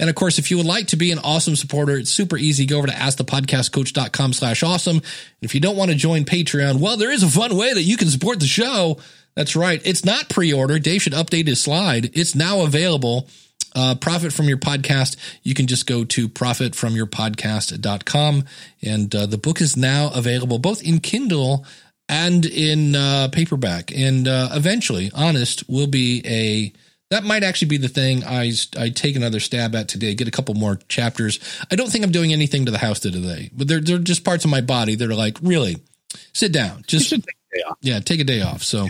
And of course, if you would like to be an awesome supporter, it's super easy. Go over to askthepodcastcoach.com slash awesome. And if you don't want to join Patreon, well, there is a fun way that you can support the show. That's right. It's not pre-order. Dave should update his slide. It's now available uh, profit from your podcast, you can just go to profitfromyourpodcast.com. And uh, the book is now available both in Kindle and in uh, paperback. And uh, eventually, Honest will be a. That might actually be the thing I, I take another stab at today, get a couple more chapters. I don't think I'm doing anything to the house today, but they're, they're just parts of my body that are like, really, sit down. Just, take yeah, take a day off. So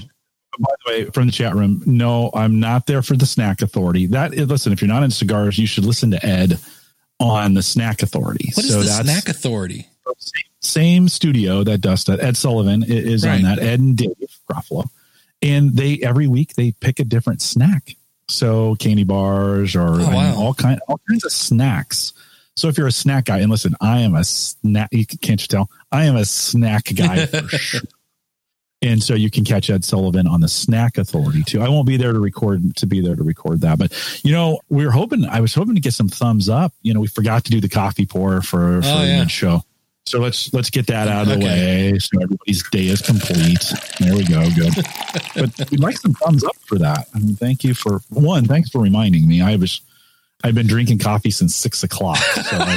by the way, from the chat room, no, I'm not there for the Snack Authority. That eh, listen, if you're not in cigars, you should listen to Ed on the Snack Authority. What is so the Snack Authority? Same studio that does that. Ed Sullivan is right. on that. Ed and Dave Garofalo, and they every week they pick a different snack. So candy bars or oh, wow. all kind all kinds of snacks. So if you're a snack guy, and listen, I am a snack. You can't you tell? I am a snack guy for sure. And so you can catch Ed Sullivan on the Snack Authority too. I won't be there to record to be there to record that, but you know, we were hoping. I was hoping to get some thumbs up. You know, we forgot to do the coffee pour for for oh, yeah. the show. So let's let's get that out of the way so everybody's day is complete. There we go. Good. but we'd like some thumbs up for that. I mean, thank you for one. Thanks for reminding me. I was I've been drinking coffee since six o'clock. So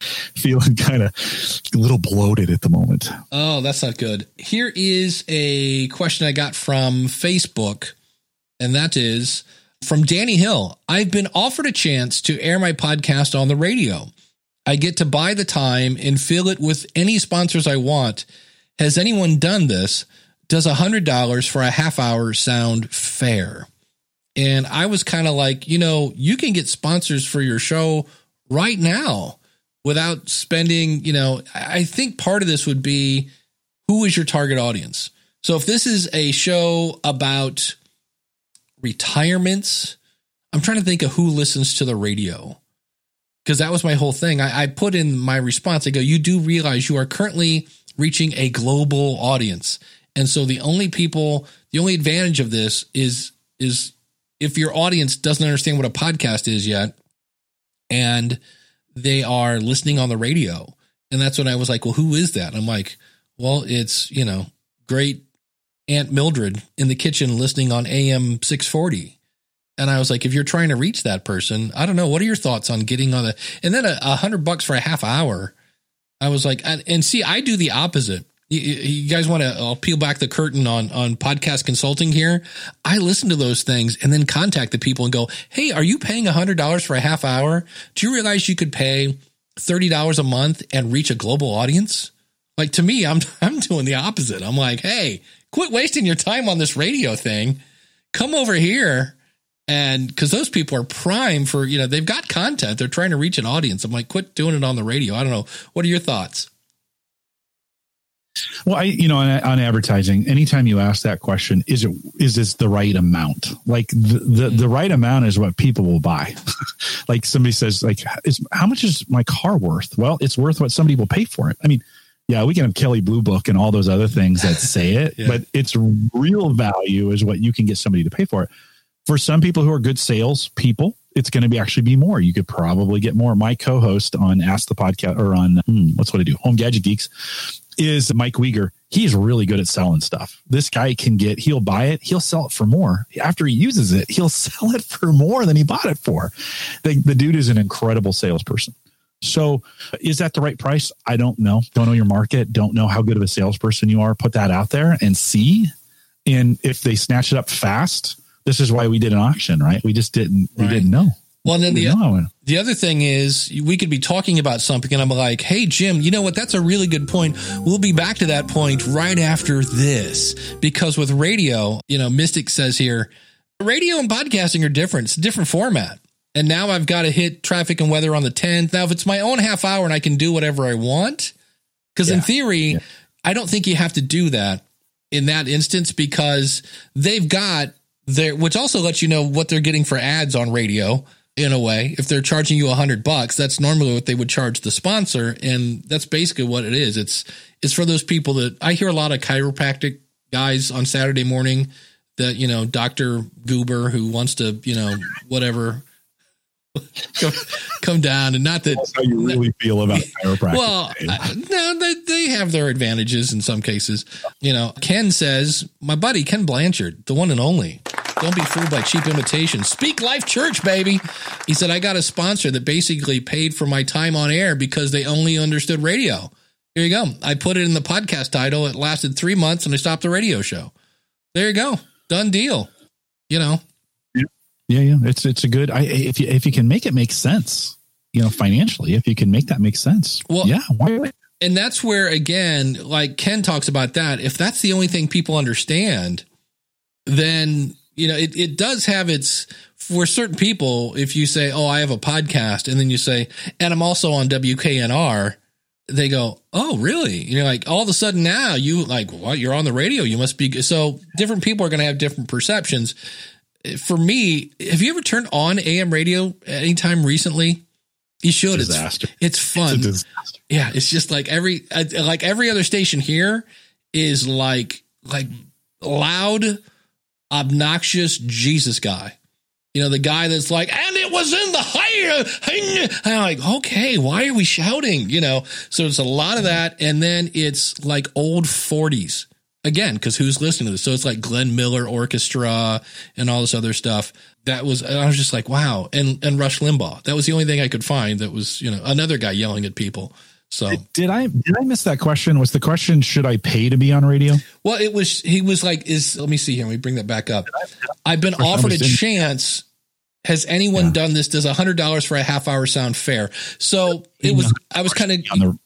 feeling kind of a little bloated at the moment. Oh, that's not good. Here is a question I got from Facebook, and that is from Danny Hill. I've been offered a chance to air my podcast on the radio. I get to buy the time and fill it with any sponsors I want. Has anyone done this? Does a hundred dollars for a half hour sound fair? And I was kind of like, you know, you can get sponsors for your show right now without spending, you know, I think part of this would be who is your target audience? So if this is a show about retirements, I'm trying to think of who listens to the radio. Because that was my whole thing. I, I put in my response. I go, you do realize you are currently reaching a global audience. And so the only people, the only advantage of this is, is if your audience doesn't understand what a podcast is yet, and they are listening on the radio. And that's when I was like, well, who is that? I'm like, well, it's, you know, great Aunt Mildred in the kitchen listening on AM 640. And I was like, if you're trying to reach that person, I don't know. What are your thoughts on getting on the, and then a, hundred bucks for a half hour? I was like, and see, I do the opposite you, guys want to uh, I'll peel back the curtain on on podcast consulting here. I listen to those things and then contact the people and go, "Hey, are you paying $100 for a half hour? Do you realize you could pay $30 a month and reach a global audience?" Like to me, I'm I'm doing the opposite. I'm like, "Hey, quit wasting your time on this radio thing. Come over here." And because those people are prime for, you know, they've got content. They're trying to reach an audience. I'm like, quit doing it on the radio. I don't know. What are your thoughts? Well, I, you know, on, on, advertising, anytime you ask that question, is it is this the right amount? Like the the, the mm-hmm. right amount is what people will buy. like somebody says, like, is how much is my car worth? Well, it's worth what somebody will pay for it. I mean, yeah, we can have Kelley Blue Book and all those other things that say it, yeah. but its real value is what you can get somebody to pay for it. For some people who are good sales people, it's going to be actually be more. You could probably get more. My co-host on Ask the Podcast or on hmm, what's what I do, Home Gadget Geeks, is Mike Weger. He's really good at selling stuff. This guy can get, he'll buy it, he'll sell it for more. After he uses it, he'll sell it for more than he bought it for. The, the dude is an incredible salesperson. So is that the right price? I don't know. Don't know your market. Don't know how good of a salesperson you are. Put that out there and see. And if they snatch it up fast, this is why we did an auction, right? We just didn't, we didn't know. Well, and then the, the other thing is we could be talking about something and I'm like, Hey, Jim, you know what? That's a really good point. We'll be back to that point right after this because with radio, you know, Mystic says here, radio and podcasting are different. It's a different format. And now I've got to hit traffic and weather on the 10th. Now, if it's my own half hour and I can do whatever I want, because yeah. in theory, yeah. I don't think you have to do that in that instance because they've got their, which also lets you know what they're getting for ads on radio in a way. If they're charging you a hundred bucks, that's normally what they would charge the sponsor. And that's basically what it is. It's, it's for those people that I hear a lot of chiropractic guys on Saturday morning that, you know, Dr. Goober who wants to, you know, whatever, come, come down and not that That's how you really feel about chiropractic. well, I- no, they, they have their advantages in some cases. You know, Ken says, my buddy Ken Blanchard, the one and only. Don't be fooled by cheap imitations. Speak Life Church, baby. He said, I got a sponsor that basically paid for my time on air because they only understood radio. Here you go. I put it in the podcast title. It lasted three months and I stopped the radio show. There you go. Done deal. You know, yeah, yeah, it's it's a good. I if you if you can make it make sense, you know, financially, if you can make that make sense, Well- yeah, why? and that's where again like ken talks about that if that's the only thing people understand then you know it, it does have its for certain people if you say oh i have a podcast and then you say and i'm also on wknr they go oh really you know like all of a sudden now you like what you're on the radio you must be good. so different people are going to have different perceptions for me have you ever turned on am radio anytime recently you should Disaster. it's, it's fun It's a disaster. yeah, it's just like every uh, like every other station here is like like loud, obnoxious Jesus guy. You know, the guy that's like, and it was in the higher. I'm like, okay, why are we shouting? You know, so it's a lot of that, and then it's like old 40s again because who's listening to this? So it's like Glenn Miller Orchestra and all this other stuff. That was I was just like, wow, and and Rush Limbaugh. That was the only thing I could find that was you know another guy yelling at people. So Did I did I miss that question? Was the question should I pay to be on radio? Well, it was he was like, is let me see here. Let me bring that back up. I've been offered a chance. Has anyone Yeah. done this? Does a hundred dollars for a half hour sound fair? So it was. I was kind of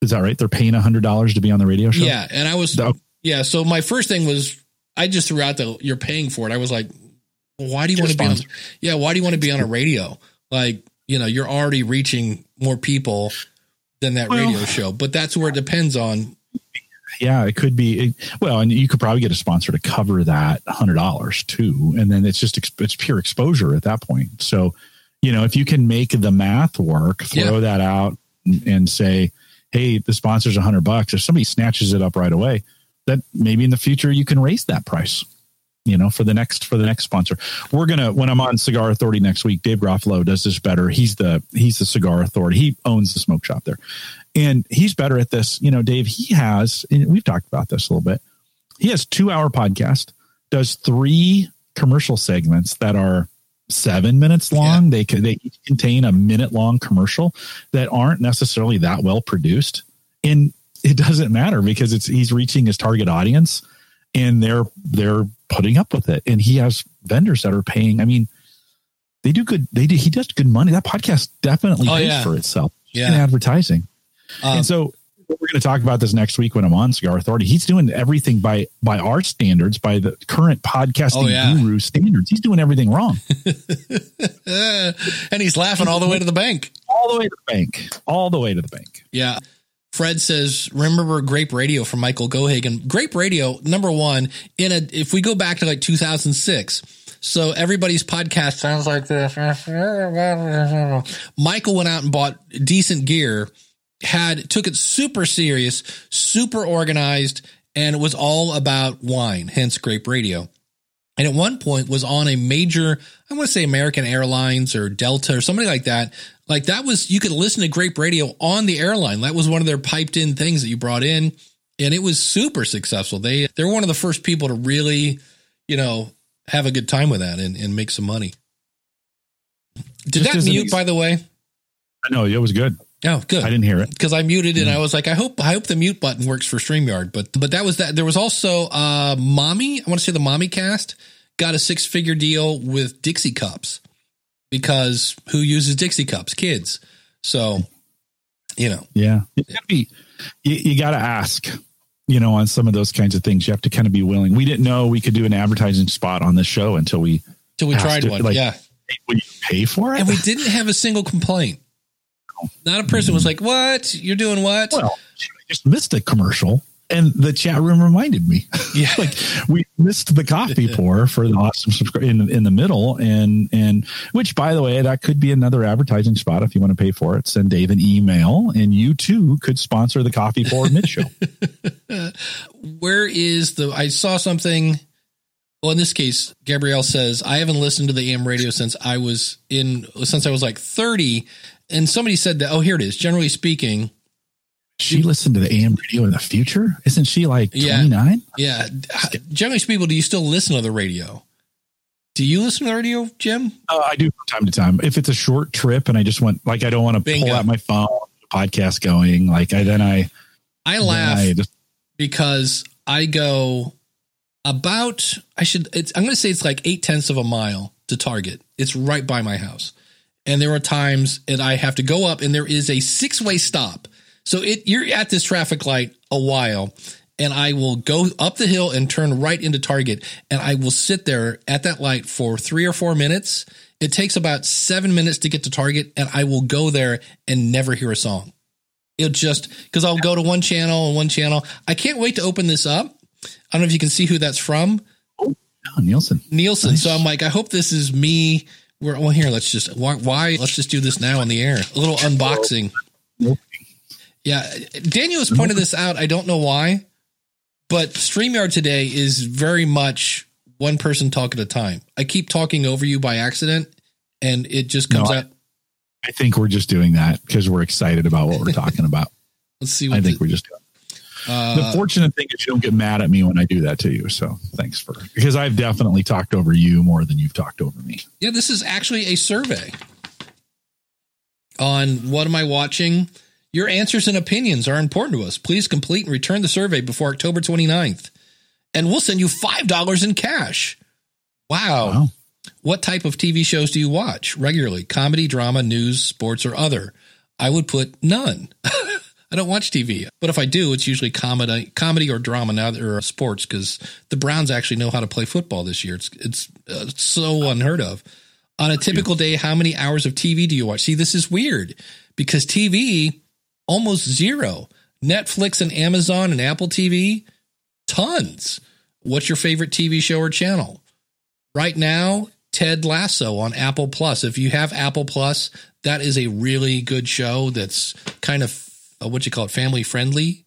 is that right? They're paying a hundred dollars to be on the radio show. yeah, and I was No. yeah. So my first thing was I just threw out the you're paying for it. I was like, well, why do you want to be on? Yeah, why do you want to be on a radio? Like you know, you're already reaching more people than that Well- radio show. But that's where it depends on. yeah, it could be. It, well, and you could probably get a sponsor to cover that hundred dollars too, and then it's just it's pure exposure at that point. So, you know, if you can make the math work, throw Yeah. that out and, and say, "Hey, the sponsor's a hundred bucks." If somebody snatches it up right away, that maybe in the future you can raise that price. You know, for the next for the next sponsor, we're gonna when I'm on Cigar Authority next week. Dave Garofalo does this better. He's the he's the cigar authority. He owns the smoke shop there and he's better at this. You know, Dave, he has, and we've talked about this a little bit. He has two hour podcast, does three commercial segments that are seven minutes long. They can, they contain a minute long commercial that aren't necessarily that well produced. And it doesn't matter because it's, he's reaching his target audience and they're, they're putting up with it. And he has vendors that are paying. I mean, they do good. They do, he does good money. That podcast definitely Oh, pays yeah. for itself in Yeah. advertising. Um, and so we're going to talk about this next week when I'm on Cigar Authority. He's doing everything by by our standards, by the current podcasting Oh, yeah. guru standards. He's doing everything wrong, and he's laughing all the way to the bank. all the way to the bank, all the way to the bank. Yeah. Fred says, remember Grape Radio from Michael Gohagan. Grape Radio, number one, in a if we go back to like 2006, so everybody's podcast sounds like this. Michael went out and bought decent gear, had took it super serious, super organized, and it was all about wine, hence Grape Radio. And at one point was on a major, I want to say American Airlines or Delta or somebody like that. Like that was, you could listen to Grape Radio on the airline. That was one of their piped in things that you brought in. And it was super successful. They, they're one of the first people to really, you know, have a good time with that and, and make some money. Did Just that mute, ex- by the way? I know it was good. Oh, good I didn't hear it. because I muted it. and I was like, I hope I hope the mute button works for Streamyard. But but that was that. There was also uh mommy. I want to say the mommy cast got a six figure deal with Dixie cups because who uses Dixie cups? Kids. So you know, Yeah, it's gotta be. You, you got to ask. You know, on some of those kinds of things, you have to kind of be willing. We didn't know we could do an advertising spot on the show until we. till we tried it, one. like- yeah, Hey, will you pay for it? and we didn't have a single complaint. Not a person was like, "What? You're doing what?" well, I just missed a commercial. And the chat room reminded me. Yeah. like we missed the coffee pour for the awesome subscribe in in the middle, and and which by the way, that could be another advertising spot if you want to pay for it. Send Dave an email, and you too could sponsor the coffee pour mid show. Where is the? I saw something. Well, in this case, Gabrielle says I haven't listened to the AM radio since I was in since I was like thirty, and somebody said that. Oh, here it is. Generally speaking, She listened to the AM radio in the future. Isn't she like twenty nine? yeah. Generally speaking, do you still listen to the radio? Do you listen to the radio, Jim? Uh, I do from time to time. If it's a short trip and I just want, like, I don't want to Bingo. pull out my phone, podcast going. Like, I then I I laugh I just because I go about I should it's I'm gonna say it's like eight tenths of a mile to Target. It's right by my house. And there are times that I have to go up and there is a six way stop. So it you're at this traffic light a while and I will go up the hill and turn right into Target and I will sit there at that light for three or four minutes. It takes about seven minutes to get to Target and I will go there and never hear a song. It'll just because I'll go to one channel and one channel. I can't wait to open this up. I don't know if you can see who that's from, oh, Nielsen. Nielsen. Nice. So I'm like, I hope this is me. We're well here. Let's just why, why? Let's just do this now on the air. A little unboxing. Yeah, Daniel has pointed this out. I don't know why, but Streamyard today is very much one person talk at a time. I keep talking over you by accident, and it just comes No, I- out. I think we're just doing that because we're excited about what we're talking about. Let's see I think the, we're just doing. uh, the fortunate thing is you don't get mad at me when I do that to you. So thanks for because I've definitely talked over you more than you've talked over me. Yeah, this is actually a survey on what am I watching? Your answers and opinions are important to us. Please complete and return the survey before October 29th, and we'll send you $5 in cash. Wow. Wow. What type of TV shows do you watch regularly? Comedy, drama, news, sports, or other? I would put none. I don't watch TV, but if I do, it's usually comedy, comedy or drama now or sports because the Browns actually know how to play football this year. It's it's uh, so unheard of. On a typical day, how many hours of TV do you watch? See, this is weird because TV almost zero. Netflix and Amazon and Apple TV, tons. What's your favorite TV show or channel? Right now, Ted Lasso on Apple Plus. If you have Apple Plus, that is a really good show that's kind of uh, what you call it, family friendly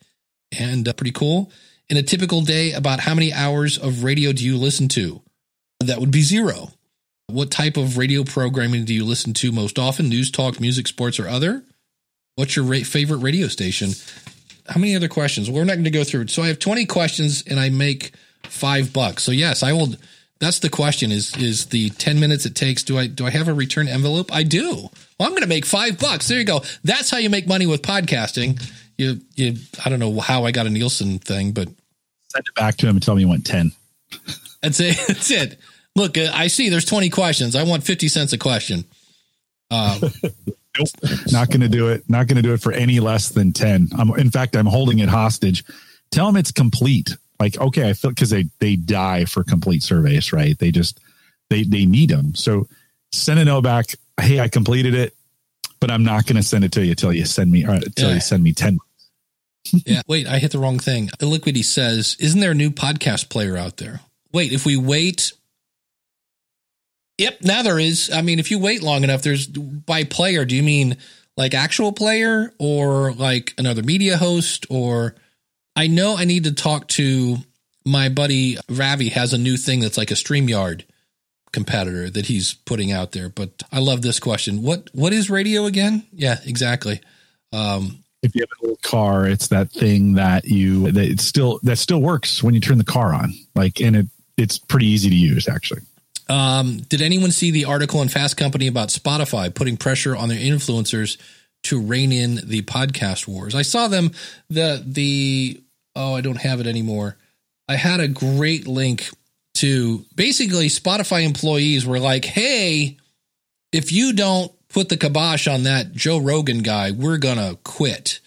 and uh, pretty cool. In a typical day, about how many hours of radio do you listen to? That would be zero. What type of radio programming do you listen to most often? News, talk, music, sports, or other? What's your ra- favorite radio station? How many other questions? We're not going to go through. So I have 20 questions and I make five bucks. So yes, I will. That's the question is, is the 10 minutes it takes. Do I, do I have a return envelope? I do. Well, I'm going to make five bucks. There you go. That's how you make money with podcasting. You, you, I don't know how I got a Nielsen thing, but Send it back to him and tell me you want 10. that's it. That's it. Look, uh, I see there's 20 questions. I want 50 cents a question. Uh, Nope. Not going to do it. Not going to do it for any less than 10. I'm, in fact, I'm holding it hostage. Tell them it's complete. Like, okay, I feel because they, they die for complete surveys, right? They just, they, they need them. So send a note back. Hey, I completed it, but I'm not going to send it to you till you send me, or till Yeah. you send me 10. yeah. Wait, I hit the wrong thing. Illiquity says, isn't there a new podcast player out there? Wait, if we wait. Yep, now there is. I mean, if you wait long enough, there's by player, do you mean like actual player or like another media host? Or I know I need to talk to my buddy Ravi has a new thing that's like a StreamYard competitor that he's putting out there. But I love this question. What what is radio again? Yeah, exactly. Um, If you have a little car, it's that thing that you, that it still, that still works when you turn the car on. Like, and it, it's pretty easy to use actually. Um, did anyone see the article in Fast Company about Spotify putting pressure on their influencers to rein in the podcast wars? I saw them the the oh I don't have it anymore. I had a great link to basically Spotify employees were like, "Hey, if you don't put the kibosh on that Joe Rogan guy, we're gonna quit."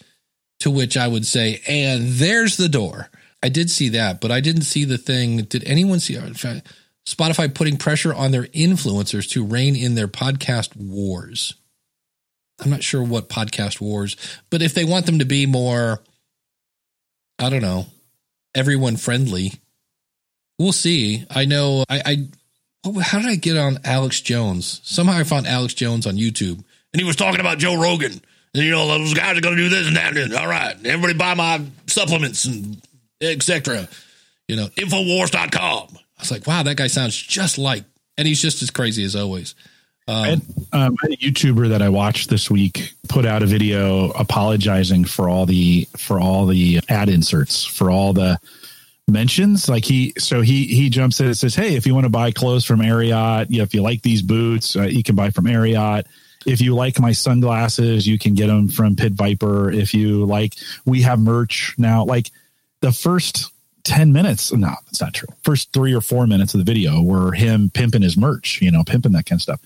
To which I would say, "And there's the door." I did see that, but I didn't see the thing. Did anyone see? Spotify putting pressure on their influencers to rein in their podcast wars. I'm not sure what podcast wars, but if they want them to be more, I don't know, everyone friendly. We'll see. I know I, I how did I get on Alex Jones? Somehow I found Alex Jones on YouTube and he was talking about Joe Rogan. And you know, those guys are going to do this and that. And all right, everybody buy my supplements and etc. You know, Infowars.com. Was like, wow, that guy sounds just like, and he's just as crazy as always. Um, had a YouTuber that I watched this week put out a video apologizing for all the for all the ad inserts for all the mentions. Like he, so he he jumps in and says, "Hey, if you want to buy clothes from Ariat, if you like these boots, uh, you can buy from Ariat. If you like my sunglasses, you can get them from Pit Viper. If you like, we have merch now. Like the first 10 minutes. No, that's not true. First three or four minutes of the video were him pimping his merch, you know, pimping that kind of stuff.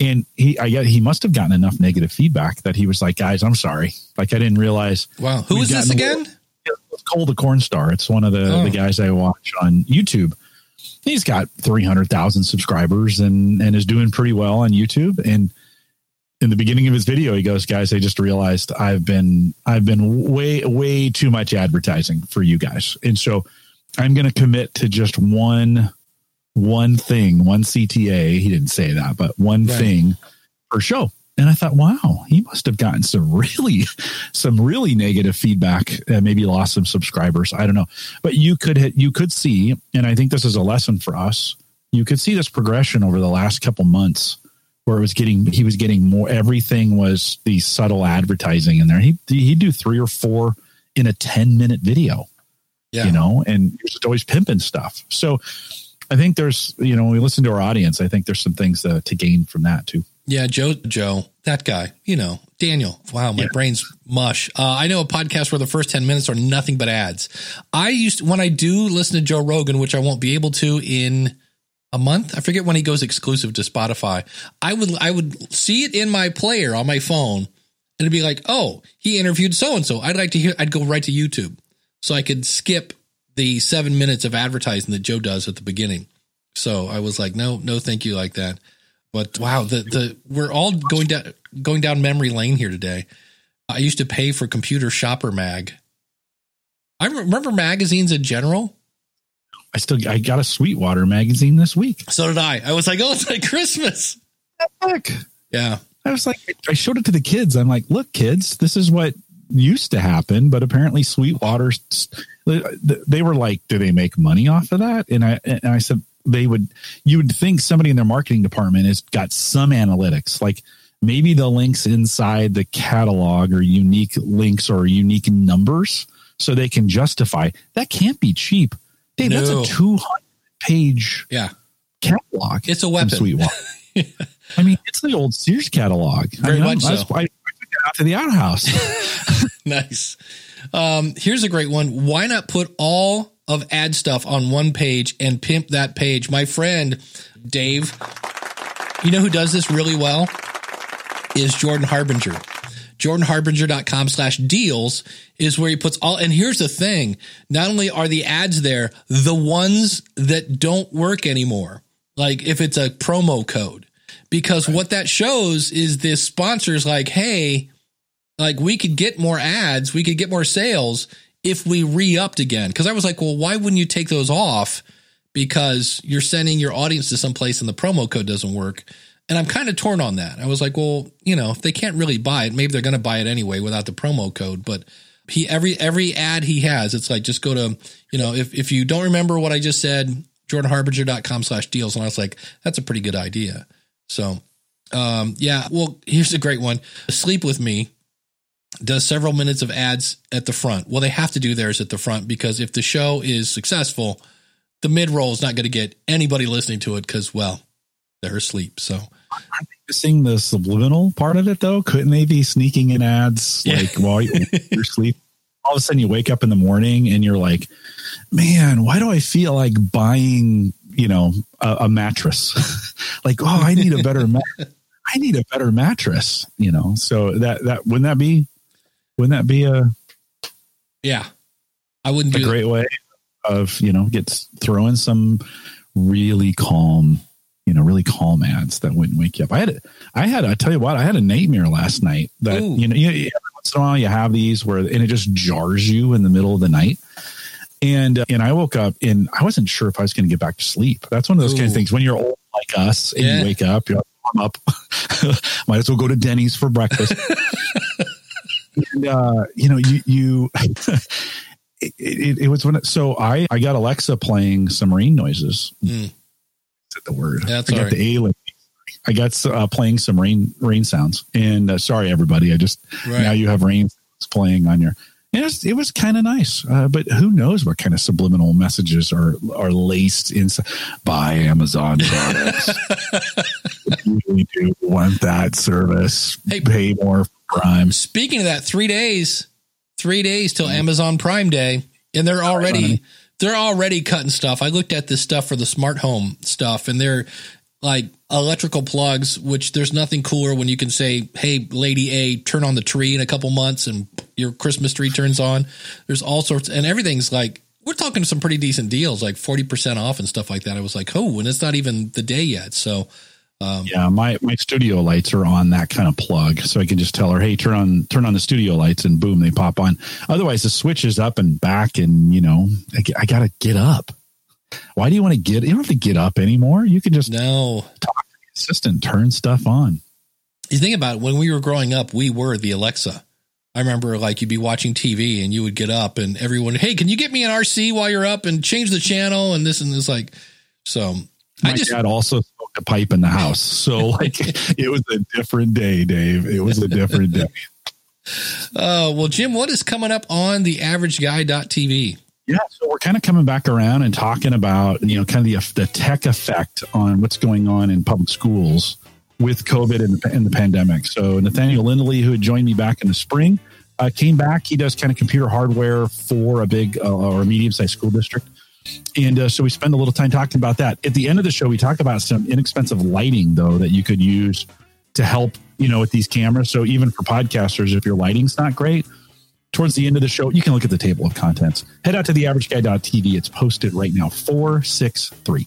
And he, I get, he must have gotten enough negative feedback that he was like, guys, I'm sorry. Like, I didn't realize. Wow. Who is this again? It's Cole the Corn Star. It's one of the, Oh. the guys I watch on YouTube. He's got 300,000 subscribers and, and is doing pretty well on YouTube. And in the beginning of his video, he goes, guys, I just realized I've been, I've been way, way too much advertising for you guys. And so I'm going to commit to just one, one thing, one CTA. He didn't say that, but one Right. thing per show. And I thought, wow, he must have gotten some really, some really negative feedback. Uh, maybe lost some subscribers. I don't know, but you could hit, you could see, and I think this is a lesson for us. You could see this progression over the last couple months, where it was getting, he was getting more. Everything was the subtle advertising in there. He he'd do three or four in a ten minute video Yeah. you know, and just always pimping stuff. So I think there's, you know, when we listen to our audience, I think there's some things uh, to gain from that too. Yeah, Joe, Joe, that guy, you know, Daniel. Wow, my Yeah. brain's mush. Uh, I know a podcast where the first 10 minutes are nothing but ads. I used, when I do listen to Joe Rogan, which I won't be able to in a month, I forget when he goes exclusive to Spotify. I would, I would see it in my player on my phone and it'd be like, oh, he interviewed so and so. I'd like to hear, I'd go right to YouTube so I could skip the seven minutes of advertising that Joe does at the beginning. So I was like, no, no, thank you like that. But wow, the the we're all going down going down memory lane here today. I used to pay for Computer Shopper Mag. I remember magazines in general. I still, I got a Sweetwater magazine this week. So did I. I was like, oh, it's like Christmas. Heck, Yeah. I was like, I showed it to the kids. I'm like, look, kids, this is what used to happen, but apparently Sweetwater, they were like, do they make money off of that? And I, and I said, they would, you would think somebody in their marketing department has got some analytics, like maybe the links inside the catalog are unique links or unique numbers so they can justify that can't be cheap. Dave, No. that's a 200 page Yeah. catalog. It's a weapon. Sweetwater. I mean, it's the old Sears catalog. Very I mean, much I, so. I, I took it out to the outhouse. nice. Um, here's a great one. Why not put all of ad stuff on one page and pimp that page? My friend Dave, you know who does this really well? Is Jordan Harbinger. JordanHarbinger.com slash deals is where he puts all, and here's the thing. Not only are the ads there, the ones that don't work anymore. Like if it's a promo code, because what that shows is this sponsor's like, Hey, like we could get more ads, we could get more sales if we re-upped again. Cause I was like, well, why wouldn't you take those off? Because you're sending your audience to some place and the promo code doesn't work. And I'm kind of torn on that. I was like, well, you know, if they can't really buy it, maybe they're going to buy it anyway without the promo code. But he, every, every ad he has, it's like, just go to, you know, if, if you don't remember what I just said, jordanharbinger.com slash deals. And I was like, that's a pretty good idea. So, um, yeah, well, here's a great one. Sleep with me does several minutes of ads at the front. Well, they have to do theirs at the front because if the show is successful, the mid roll is not going to get anybody listening to it because, well, they're asleep. So, Missing the subliminal part of it though. Couldn't they be sneaking in ads Yeah. like while you- you're asleep? All of a sudden you wake up in the morning and you're like, man, why do I feel like buying, you know, a, a mattress? like, oh, I need a better, ma- I need a better mattress, you know? So that, that, wouldn't that be, wouldn't that be a, yeah, I wouldn't a great way of you know get throw in some really calm you know really calm ads that wouldn't wake you up i had i had i tell you what i had a nightmare last night that Ooh. you know you, every once in a while you have these where and it just jars you in the middle of the night And uh, and I woke up and I wasn't sure if I was going to get back to sleep. That's one of those kind of things when you're old like us and Yeah. you wake up, you're like, I'm up. Might as well go to Denny's for breakfast. and uh, you know, you you it, it, it was when so I I got Alexa playing some rain noises. Mm. The word? That's I got right. the A. lady. I got uh, playing some rain rain sounds. And uh, sorry, everybody. I just Right. now you have rain playing on your. It was it was kind of nice, uh, but who knows what kind of subliminal messages are are laced inside by Amazon products. You really do want that service, Hey. pay more for Prime. Speaking of that, three days, three days till Amazon Prime Day, and they're already. They're already cutting stuff. I looked at this stuff for the smart home stuff, and they're like electrical plugs, which there's nothing cooler when you can say, "Hey, Lady A, turn on the tree in a couple months," and your Christmas tree turns on. There's all sorts, and everything's like we're talking some pretty decent deals, like forty percent off and stuff like that. I was like, "Oh," and it's not even the day yet, so. Um, Yeah, my my studio lights are on that kind of plug, so I can just tell her, "Hey, turn on turn on the studio lights," and boom, they pop on. Otherwise, the switch is up and back, and you know, I gotta get up. Why do you want to get? You don't have to get up anymore. You can just No, talk to the assistant turn stuff on. you think about it, when we were growing up, we were the Alexa. I remember like you'd be watching TV and you would get up and everyone, hey, can you get me an RC while you're up and change the channel and this and this like so My I just dad also smoked a pipe in the house, so like it was a different day, Dave. It was a different day. uh well Jim, what is coming up on the average guy.tv? Yeah, so we're kind of coming back around and talking about you know kind of the the tech effect on what's going on in public schools with COVID and the, and the pandemic. So Nathaniel Lindley, who had joined me back in the spring, uh, came back. He does kind of computer hardware for a big uh, or medium sized school district. And uh, so we spend a little time talking about that. At the end of the show, we talk about some inexpensive lighting, though, that you could use to help, you know, with these cameras. So even for podcasters, if your lighting's not great, towards the end of the show, you can look at the table of contents. Head out to theaverageguy.tv. It's posted right now, 463.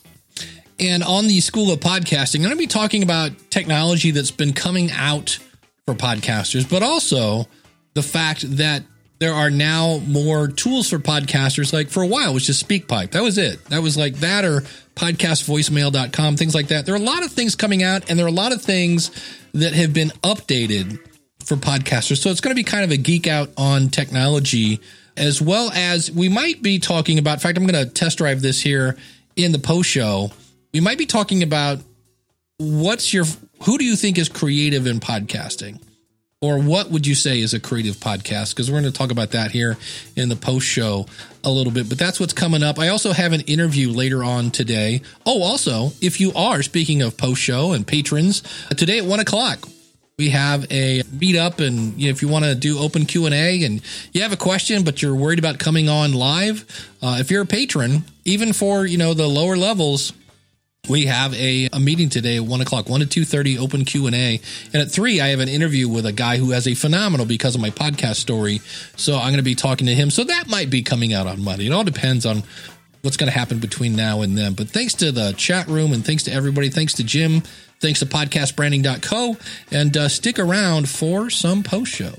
And on the School of Podcasting, I'm going to be talking about technology that's been coming out for podcasters, but also the fact that there are now more tools for podcasters. Like for a while, it was just SpeakPipe. That was it. That was like that or podcastvoicemail.com, things like that. There are a lot of things coming out, and there are a lot of things that have been updated for podcasters. So it's going to be kind of a geek out on technology, as well as we might be talking about. In fact, I'm going to test drive this here in the post show. We might be talking about what's your who do you think is creative in podcasting? Or what would you say is a creative podcast? Because we're going to talk about that here in the post show a little bit, but that's what's coming up. I also have an interview later on today. Oh, also, if you are speaking of post show and patrons, today at one o'clock, we have a meetup and if you want to do open q&a and you have a question but you're worried about coming on live uh, if you're a patron even for you know the lower levels we have a, a meeting today at 1 o'clock 1 to 2.30 open q&a and at 3 i have an interview with a guy who has a phenomenal because of my podcast story so i'm going to be talking to him so that might be coming out on monday it all depends on what's going to happen between now and then. But thanks to the chat room and thanks to everybody. Thanks to Jim. Thanks to podcastbranding.co. And uh, stick around for some post show.